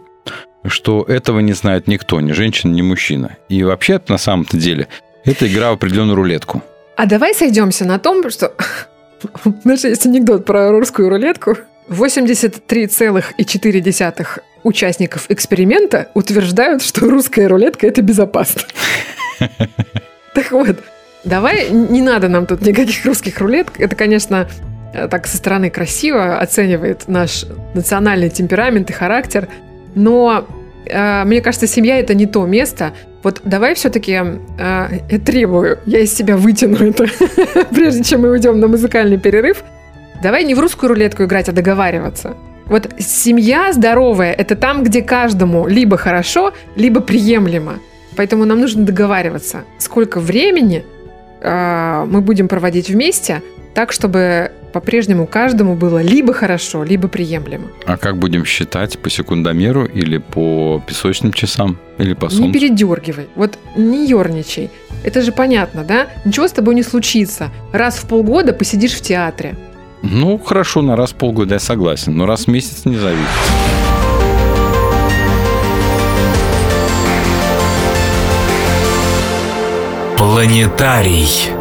что этого не знает никто, ни женщина, ни мужчина. И вообще, на самом-то деле, это игра в определенную рулетку. А давай сойдемся на том, что... Знаешь, есть анекдот про русскую рулетку. 83,4 участников эксперимента утверждают, что русская рулетка – это безопасно. Так вот, давай, не надо нам тут никаких русских рулеток. Это, конечно, э, так со стороны красиво оценивает наш национальный темперамент и характер. Но мне кажется, семья это не то место. Вот давай все-таки я требую, я из себя вытяну это, прежде чем мы уйдем на музыкальный перерыв. Давай не в русскую рулетку играть, а договариваться. Вот семья здоровая – это там, где каждому либо хорошо, либо приемлемо. Поэтому нам нужно договариваться, сколько времени э, мы будем проводить вместе, так, чтобы по-прежнему каждому было либо хорошо, либо приемлемо. А как будем считать? По секундомеру или по песочным часам? Или по Не солнцу? передергивай, вот не ерничай. Это же понятно, да? Ничего с тобой не случится. Раз в полгода посидишь в театре. Ну, хорошо, на раз в полгода я согласен, но раз в месяц не зови. Планетарий.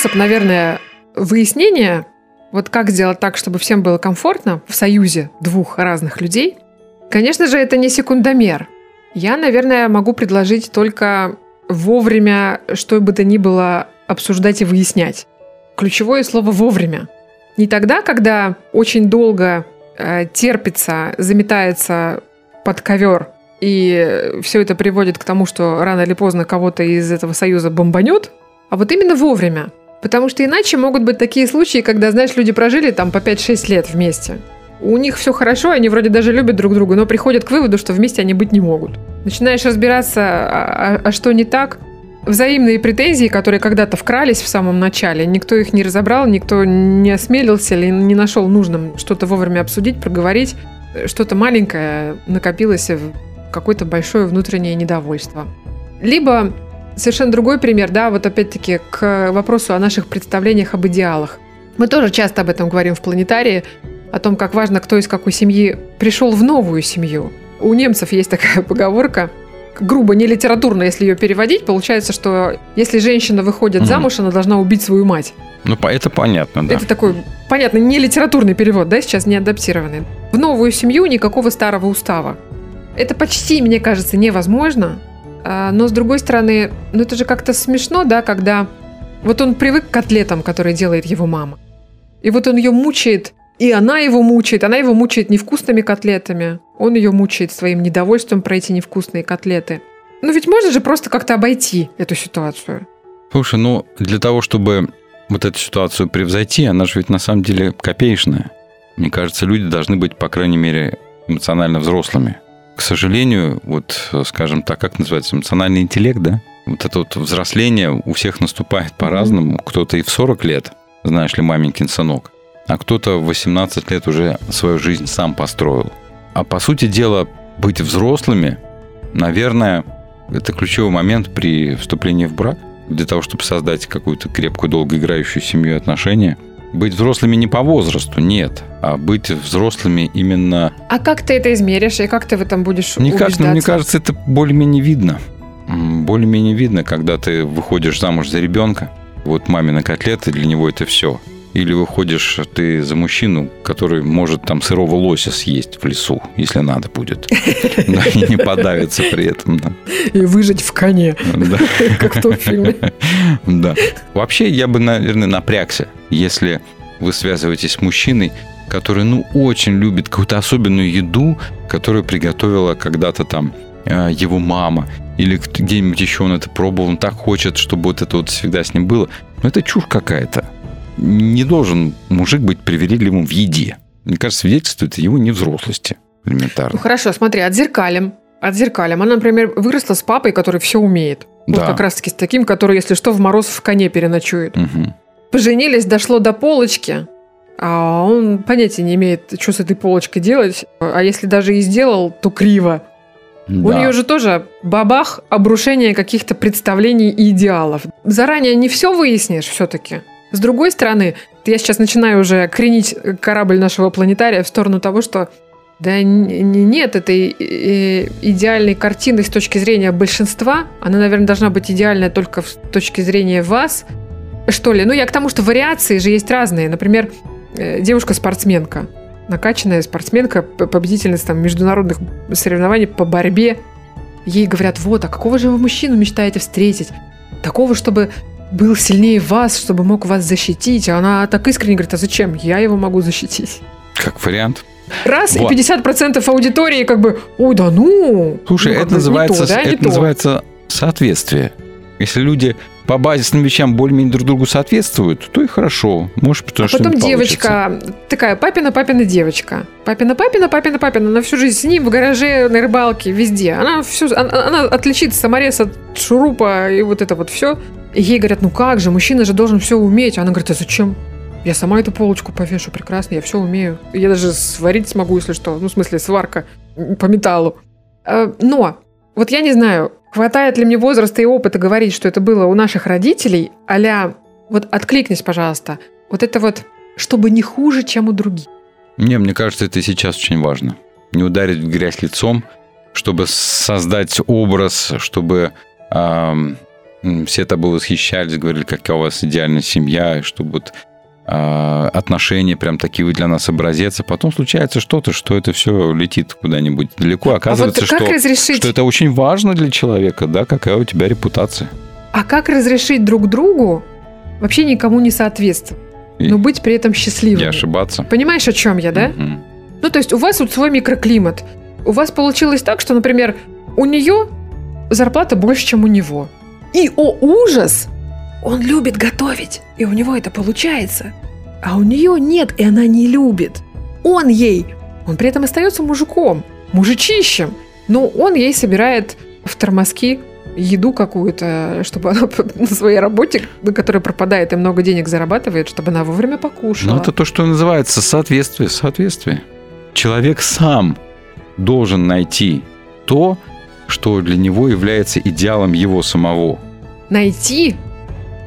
Способ, наверное, выяснения, вот как сделать так, чтобы всем было комфортно в союзе двух разных людей, конечно же, это не секундомер. Я, наверное, могу предложить только вовремя, что бы то ни было, обсуждать и выяснять. Ключевое слово «вовремя». Не тогда, когда очень долго э, терпится, заметается под ковер, и все это приводит к тому, что рано или поздно кого-то из этого союза бомбанет, а вот именно вовремя. Потому что иначе могут быть такие случаи, когда, знаешь, люди прожили там по 5-6 лет вместе. У них все хорошо, они вроде даже любят друг друга, но приходят к выводу, что вместе они быть не могут. Начинаешь разбираться, а, а- а что не так. Взаимные претензии, которые когда-то вкрались в самом начале, никто их не разобрал, никто не осмелился или не нашел нужным что-то вовремя обсудить, проговорить. Что-то маленькое накопилось в какое-то большое внутреннее недовольство. Либо совершенно другой пример, да, вот опять-таки к вопросу о наших представлениях об идеалах. Мы тоже часто об этом говорим в планетарии, о том, как важно, кто из какой семьи пришел в новую семью. У немцев есть такая поговорка, грубо не литературно, если ее переводить, получается, что если женщина выходит Мгм. замуж, она должна убить свою мать. Ну, это понятно, да. Это такой, понятно, не литературный перевод, да, сейчас не адаптированный. В новую семью никакого старого устава. Это почти, мне кажется, невозможно. А, Но, с другой стороны, ну это же как-то смешно, да, когда вот он привык к котлетам, которые делает его мама. И вот он ее мучает, и она его мучает. Она его мучает невкусными котлетами. Он ее мучает своим недовольством про эти невкусные котлеты. Ну ведь можно же просто как-то обойти эту ситуацию. Слушай, ну, для того, чтобы вот эту ситуацию превзойти, она же ведь на самом деле копеечная. Мне кажется, люди должны быть, по крайней мере, эмоционально взрослыми. К сожалению, вот, скажем так, как называется, эмоциональный интеллект, да? Вот это вот взросление у всех наступает по-разному. Кто-то и в 40 лет, знаешь ли, маменькин сынок, а кто-то в 18 лет уже свою жизнь сам построил. А по сути дела, быть взрослыми, наверное, это ключевой момент при вступлении в брак. Для того, чтобы создать какую-то крепкую, долгоиграющую семью и отношения – быть взрослыми не по возрасту, нет, а быть взрослыми именно... А как ты это измеришь и как ты в этом будешь Никак, убеждаться? ну, мне кажется, это более-менее видно. Более-менее видно, когда ты выходишь замуж за ребенка, вот мамины котлеты, для него это все. Или выходишь ты за мужчину, который может там сырого лося съесть в лесу, если надо будет. Да, и не подавится при этом. да. И выжить в коне, Да. как в том фильме. Да. Вообще, я бы, наверное, напрягся, если вы связываетесь с мужчиной, который, ну, очень любит какую-то особенную еду, которую приготовила когда-то там э, его мама, или где-нибудь еще он это пробовал, он так хочет, чтобы вот это вот всегда с ним было. Но это чушь какая-то. Не должен мужик быть привередливым в еде. Мне кажется, свидетельствует его невзрослости Ну элементарно. хорошо, смотри, отзеркалим. Отзеркалим. Она, например, выросла с папой, который все умеет. Вот Да. как раз-таки с таким, который, если что, в мороз в коне переночует. Мгм. Поженились, дошло до полочки, а он понятия не имеет, что с этой полочкой делать. А если даже и сделал, то криво. У Да. нее же тоже бабах, обрушение каких-то представлений и идеалов. Заранее не все выяснишь все-таки. С другой стороны, я сейчас начинаю уже кренить корабль нашего планетария в сторону того, что да нет этой э, идеальной картины с точки зрения большинства. Она, наверное, должна быть идеальная только с точки зрения вас. Что ли? Ну, я к тому, что вариации же есть разные. Например, э, девушка-спортсменка, накачанная спортсменка, победительница там, международных соревнований по борьбе. Ей говорят, вот, а какого же вы мужчину мечтаете встретить? Такого, чтобы был сильнее вас, чтобы мог вас защитить. А она так искренне говорит, а зачем? Я его могу защитить. Как вариант. Раз, Вот. и 50% аудитории как бы, ой, да ну. Слушай, ну, это называется, то, да, это то». называется соответствие. Если люди по базисным вещам более-менее друг другу соответствуют, то и хорошо. Может, потому А что потом девочка, такая папина, папина девочка. Папина, папина, папина, папина. На всю жизнь с ним в гараже, на рыбалке, везде. Она, всю, она, она отличит саморез от шурупа и вот это вот все. Ей говорят, ну как же, мужчина же должен все уметь. Она говорит, а зачем? Я сама эту полочку повешу прекрасно, я все умею. Я даже сварить смогу, если что. Ну, в смысле, сварка по металлу. Э, Но, вот я не знаю, хватает ли мне возраста и опыта говорить, что это было у наших родителей, а вот откликнись, пожалуйста, вот это вот, чтобы не хуже, чем у других. Не, мне кажется, это сейчас очень важно. Не ударить в грязь лицом, чтобы создать образ, чтобы все тобой восхищались, говорили, какая у вас идеальная семья, и чтобы вот а, отношения прям такие вы для нас образец, а потом случается что-то, что это все летит куда-нибудь далеко. Оказывается, а вот что, разрешить, что это очень важно для человека, да, какая у тебя репутация. а как разрешить друг другу вообще никому не соответствовать, И но быть при этом счастливым? не ошибаться. Понимаешь, о чем я, да? Мгм. Ну, то есть у вас вот свой микроклимат. У вас получилось так, что, например, у нее зарплата больше, чем у него. И, о ужас, он любит готовить, и у него это получается. А у нее нет, и она не любит. Он ей, он при этом остается мужиком, мужичищем, но он ей собирает в тормозки еду какую-то, чтобы она на своей работе, на которой пропадает и много денег зарабатывает, чтобы она вовремя покушала. Ну, это то, что называется соответствие, соответствие. Человек сам должен найти то, что для него является идеалом его самого. найти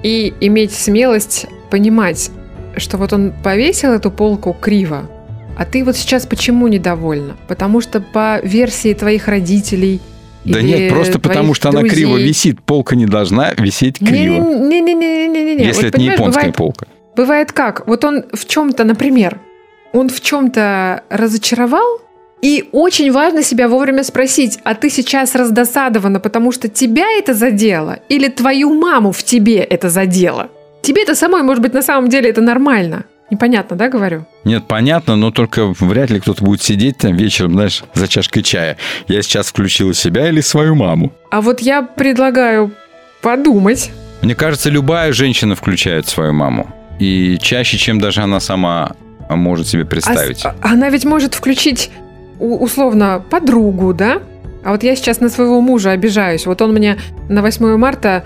и иметь смелость понимать, что вот он повесил эту полку криво, а ты вот сейчас почему недовольна? Потому что по версии твоих родителей Да или нет, просто потому что она друзей- криво висит. Полка не должна висеть криво. Не-не-не-не-не-не-не. Если Вот это не японская бывает, полка. бывает как? Вот он в чем-то, например, он в чем-то разочаровал, и очень важно себя вовремя спросить, а ты сейчас раздосадована, потому что тебя это задело, или твою маму в тебе это задело? Тебе это самой, может быть, на самом деле это нормально. Непонятно, да, говорю? Нет, понятно, но только вряд ли кто-то будет сидеть там вечером, знаешь, за чашкой чая. Я сейчас включила себя или свою маму. А вот я предлагаю подумать. Мне кажется, любая женщина включает свою маму. И чаще, чем даже она сама может себе представить. А, она ведь может включить условно подругу, да? А вот я сейчас на своего мужа обижаюсь. Вот он мне на 8 марта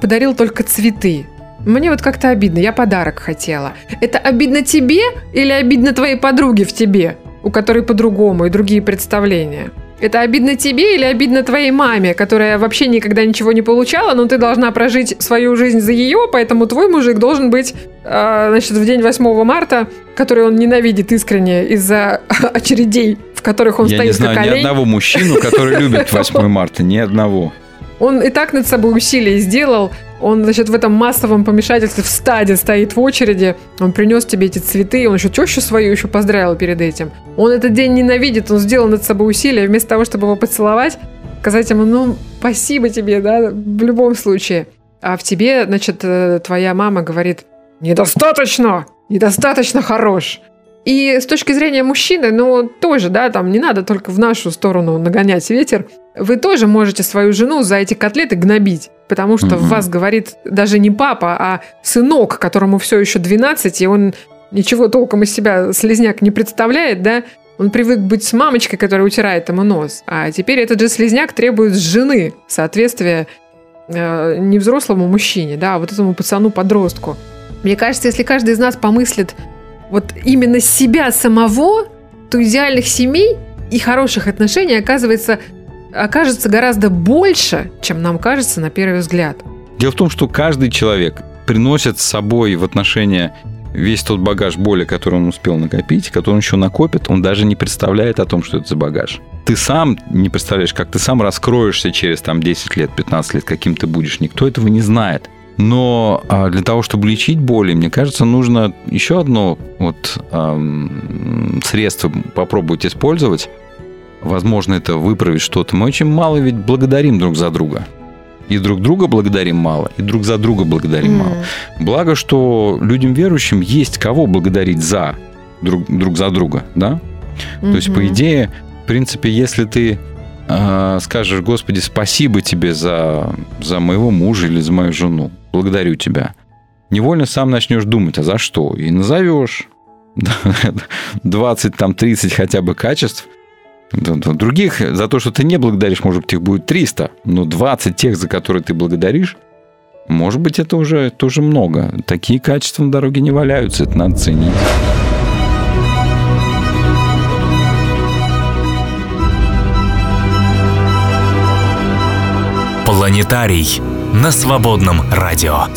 подарил только цветы. Мне вот как-то обидно, я подарок хотела. Это обидно тебе или обидно твоей подруге в тебе, у которой по-другому и другие представления? Это обидно тебе или обидно твоей маме, которая вообще никогда ничего не получала, но ты должна прожить свою жизнь за ее, поэтому твой мужик должен быть, э, значит, в день 8 марта, который он ненавидит искренне из-за очередей, в которых он Я стоит не знаю на ни колени. одного мужчину, который любит 8 марта, ни одного. Он и так над собой усилия сделал. Он, значит, в этом массовом помешательстве в стаде стоит в очереди. Он принес тебе эти цветы, он еще тещу свою еще поздравил перед этим. Он этот день ненавидит, он сделал над собой усилия, вместо того, чтобы его поцеловать, сказать ему, ну, спасибо тебе, да, в любом случае. А в тебе, значит, э, твоя мама говорит, недостаточно, недостаточно хорош. И с точки зрения мужчины, ну, тоже, да, там не надо только в нашу сторону нагонять ветер. Вы тоже можете свою жену за эти котлеты гнобить, потому что в Мгм. вас говорит даже не папа, а сынок, которому все еще 12, и он ничего толком из себя слезняк не представляет, да, он привык быть с мамочкой, которая утирает ему нос. А теперь этот же слезняк требует с жены соответствия э, не взрослому мужчине, да, а вот этому пацану-подростку. Мне кажется, если каждый из нас помыслит вот именно себя самого, то идеальных семей и хороших отношений оказывается окажется гораздо больше, чем нам кажется на первый взгляд. Дело в том, что каждый человек приносит с собой в отношения весь тот багаж боли, который он успел накопить, который он еще накопит, он даже не представляет о том, что это за багаж. Ты сам не представляешь, как ты сам раскроешься через там 10 лет, 15 лет, каким ты будешь. Никто этого не знает. Но а, для того, чтобы лечить боли, мне кажется, нужно еще одно вот, ам, средство попробовать использовать. Возможно, это выправить что-то. Мы очень мало ведь благодарим друг за друга. И друг друга благодарим мало, и друг за друга благодарим мало. Благо, что людям верующим есть кого благодарить за друг, друг за друга, да? То есть, по идее, в принципе, если ты э, скажешь, Господи, спасибо тебе за, за моего мужа или за мою жену, благодарю тебя, невольно сам начнешь думать, а за что? И назовешь 20, там, 30 хотя бы качеств, Других за то, что ты не благодаришь, может быть, их будет 300, но 20 тех, за которые ты благодаришь, может быть, это уже тоже много. Такие качества на дороге не валяются, это надо ценить. Планетарий на свободном радио.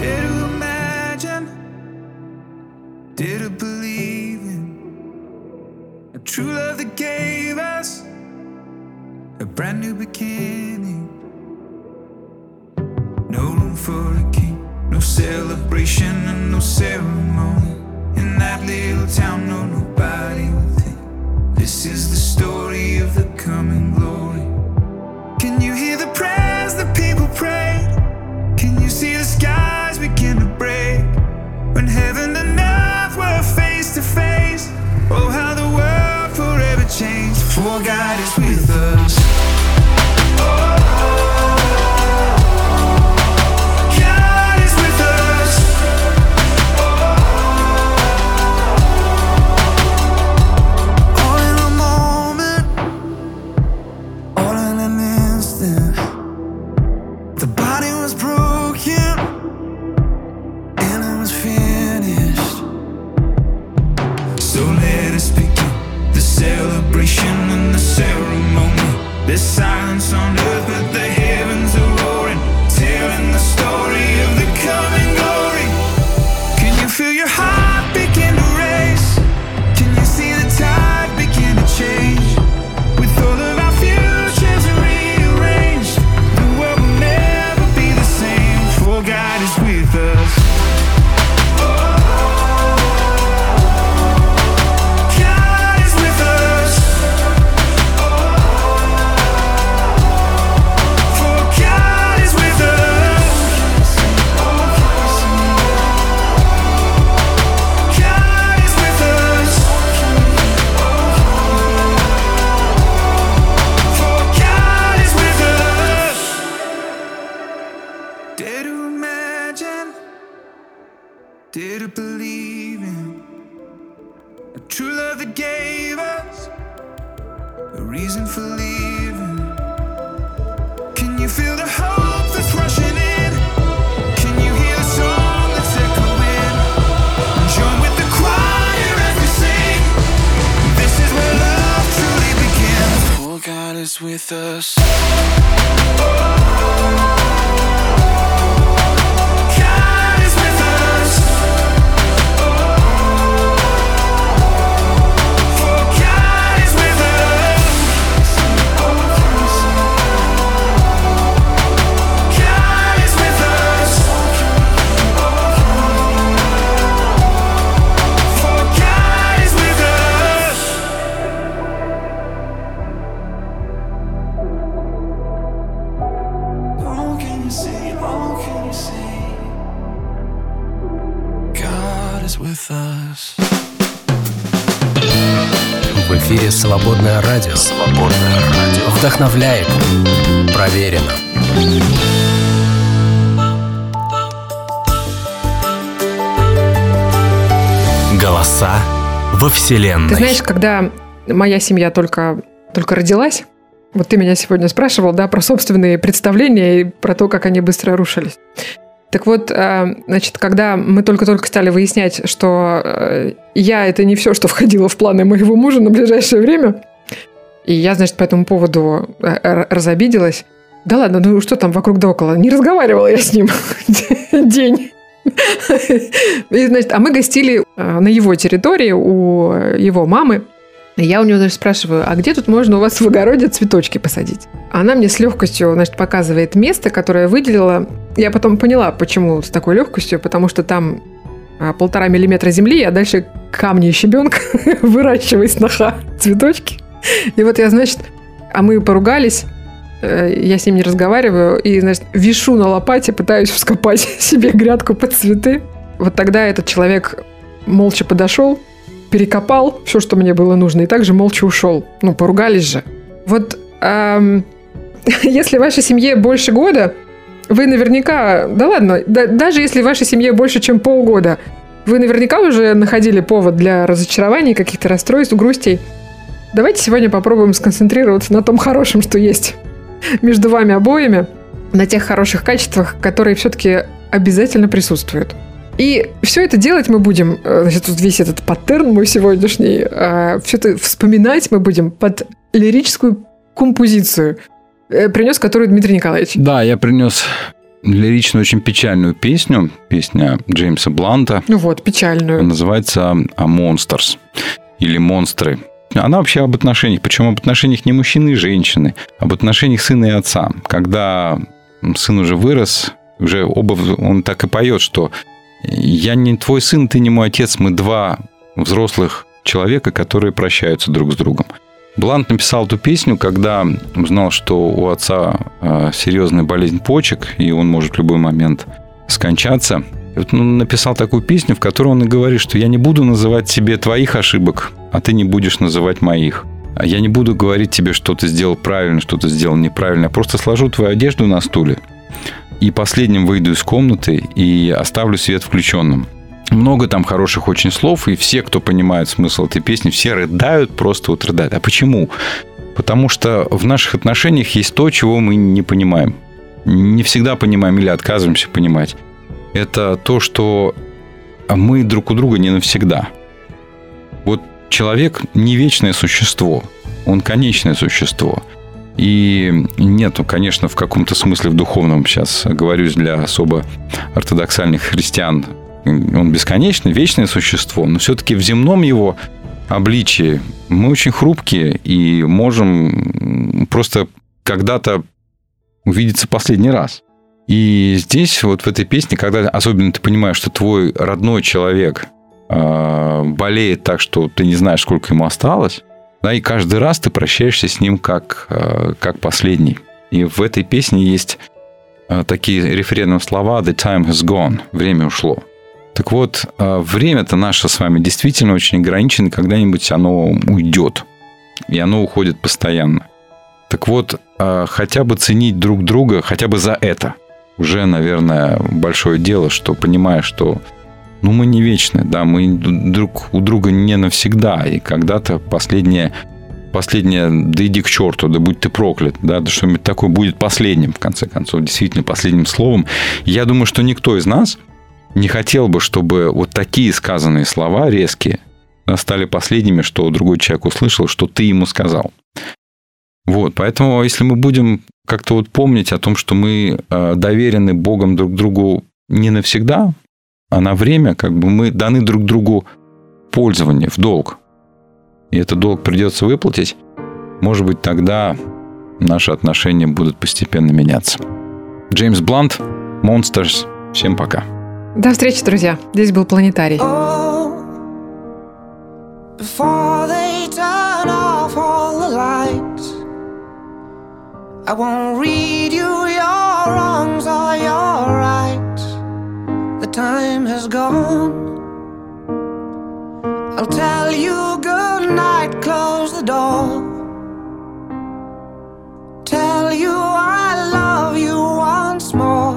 True love that gave us a brand new beginning? No room for a king, no celebration and no ceremony. In that little town, no nobody within. This is the story of the coming glory. Can you hear the prayers that people prayed? Can you see the skies begin to break? When heaven and earth were face to face. Oh, how the world forever changed. For God is with us. God Вселенной. Ты знаешь, когда моя семья только, только родилась, вот ты меня сегодня спрашивал, да, про собственные представления и про то, как они быстро рушились. Так вот, э, значит, когда мы только-только стали выяснять, что э, я это не все, что входило в планы моего мужа на ближайшее время, и я, значит, по этому поводу э, разобиделась. Да ладно, ну что там вокруг да около? Не разговаривала я с ним день. И, значит, а мы гостили э, на его территории у его мамы. Я у нее, значит, спрашиваю, а где тут можно у вас в огороде цветочки посадить? Она мне с легкостью, значит, показывает место, которое выделила. Я потом поняла, почему с такой легкостью, потому что там а, полтора миллиметра земли, а дальше камни и щебенка, выращивай сноха цветочки. И вот я, значит, а мы поругались, э, я с ним не разговариваю, и, значит, вишу на лопате, пытаюсь вскопать себе грядку под цветы. Вот тогда этот человек молча подошел, перекопал все, что мне было нужно, и также молча ушел. Ну, поругались же. Вот ам, если вашей семье больше года, вы наверняка, да ладно, да- даже если вашей семье больше, чем полгода, вы наверняка уже находили повод для разочарований, каких-то расстройств, грустей. Давайте сегодня попробуем сконцентрироваться на том хорошем, что есть между вами обоими, на тех хороших качествах, которые все-таки обязательно присутствуют. И все это делать мы будем, э, значит, вот весь этот паттерн мой сегодняшний, все это вспоминать мы будем под лирическую композицию, э, принес которую Дмитрий Николаевич. Да, я принес лирично очень печальную песню, песня Джеймса Бланта. Ну вот, печальную. Называется а, «Monsters» или «Монстры». Она вообще об отношениях, причем об отношениях не мужчины и женщины, об отношениях сына и отца. Когда сын уже вырос, уже оба, он так и поет, что я не твой сын, ты не мой отец, мы два взрослых человека, которые прощаются друг с другом. Блант написал эту песню, когда узнал, что у отца э, серьезная болезнь почек, и он может в любой момент скончаться. И вот он написал такую песню, в которой он и говорит, что я не буду называть тебе твоих ошибок, а ты не будешь называть моих. А Я не буду говорить тебе, что ты сделал правильно, что ты сделал неправильно. Я просто сложу твою одежду на стуле и последним выйду из комнаты и оставлю свет включенным. Много там хороших очень слов, и все, кто понимает смысл этой песни, все рыдают, просто вот рыдают. А почему? Потому что в наших отношениях есть то, чего мы не понимаем. Не всегда понимаем или отказываемся понимать. Это то, что мы друг у друга не навсегда. Человек не вечное существо, он конечное существо. И нету, конечно, в каком-то смысле в духовном, сейчас говорюсь для особо ортодоксальных христиан, он бесконечный, вечное существо, но все-таки в земном его обличии мы очень хрупкие и можем просто когда-то увидеться последний раз. И здесь, вот в этой песне, когда особенно ты понимаешь, что твой родной человек болеет так, что ты не знаешь, сколько ему осталось, да, и каждый раз ты прощаешься с ним как, э, как последний. И в этой песне есть э, такие референдум слова «The time has gone» – «Время ушло». Так вот, время-то наше с вами действительно очень ограничено, когда-нибудь оно уйдет. И оно уходит постоянно. Так вот, хотя бы ценить друг друга, хотя бы за это. Уже, наверное, большое дело, что понимаешь, что ну, мы не вечны, да, мы друг у друга не навсегда, и когда-то последнее, последнее, да иди к черту, да будь ты проклят, да, да что-нибудь такое будет последним, в конце концов, действительно последним словом. Я думаю, что никто из нас не хотел бы, чтобы вот такие сказанные слова резкие стали последними, что другой человек услышал, что ты ему сказал. Вот, поэтому если мы будем как-то вот помнить о том, что мы э, доверены Богом друг другу не навсегда, а на время как бы мы даны друг другу пользование в долг. И этот долг придется выплатить. Может быть, тогда наши отношения будут постепенно меняться. Джеймс Блант, Monsters. Всем пока. До встречи, друзья. Здесь был Планетарий. Before they turn off all the lights, I won't read you has gone. I'll tell you good night, close the door. Tell you I love you once more.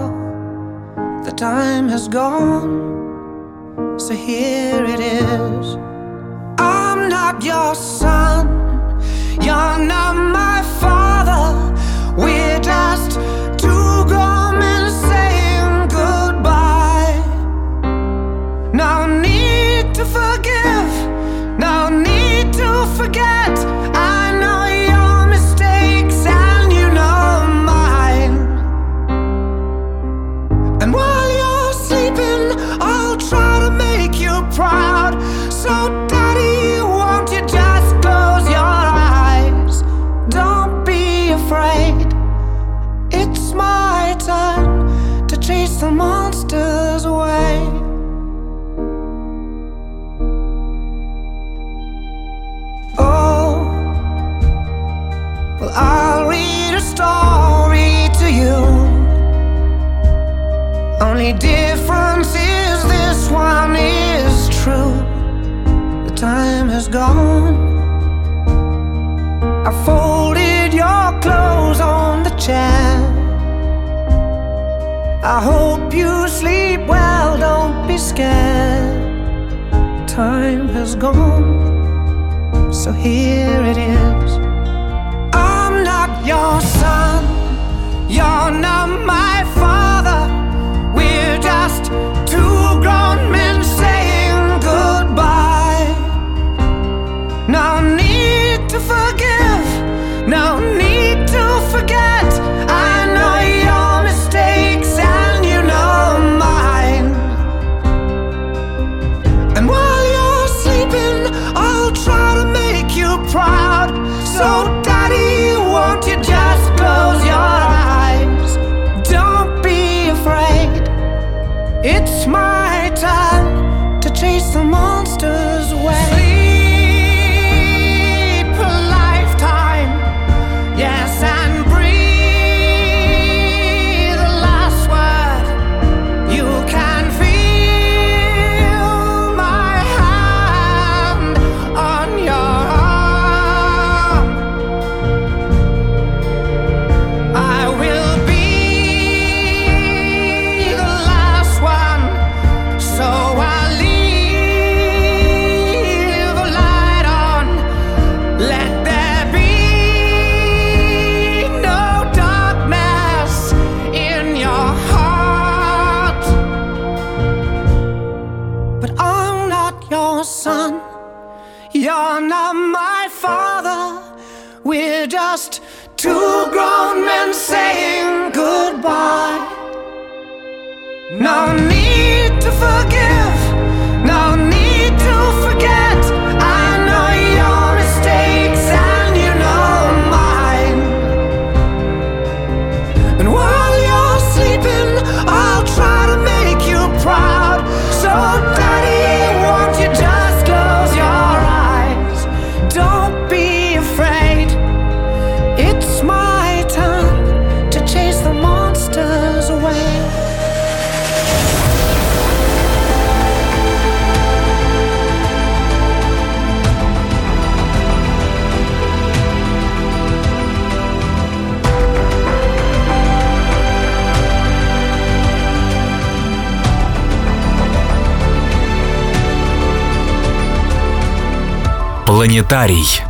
The time has gone, so here it is. I'm not your son, you're not my has gone. I folded your clothes on the chair. I hope you sleep well, don't be scared. Time has gone, so here it is. I'm not your son, you're not my Планетарий.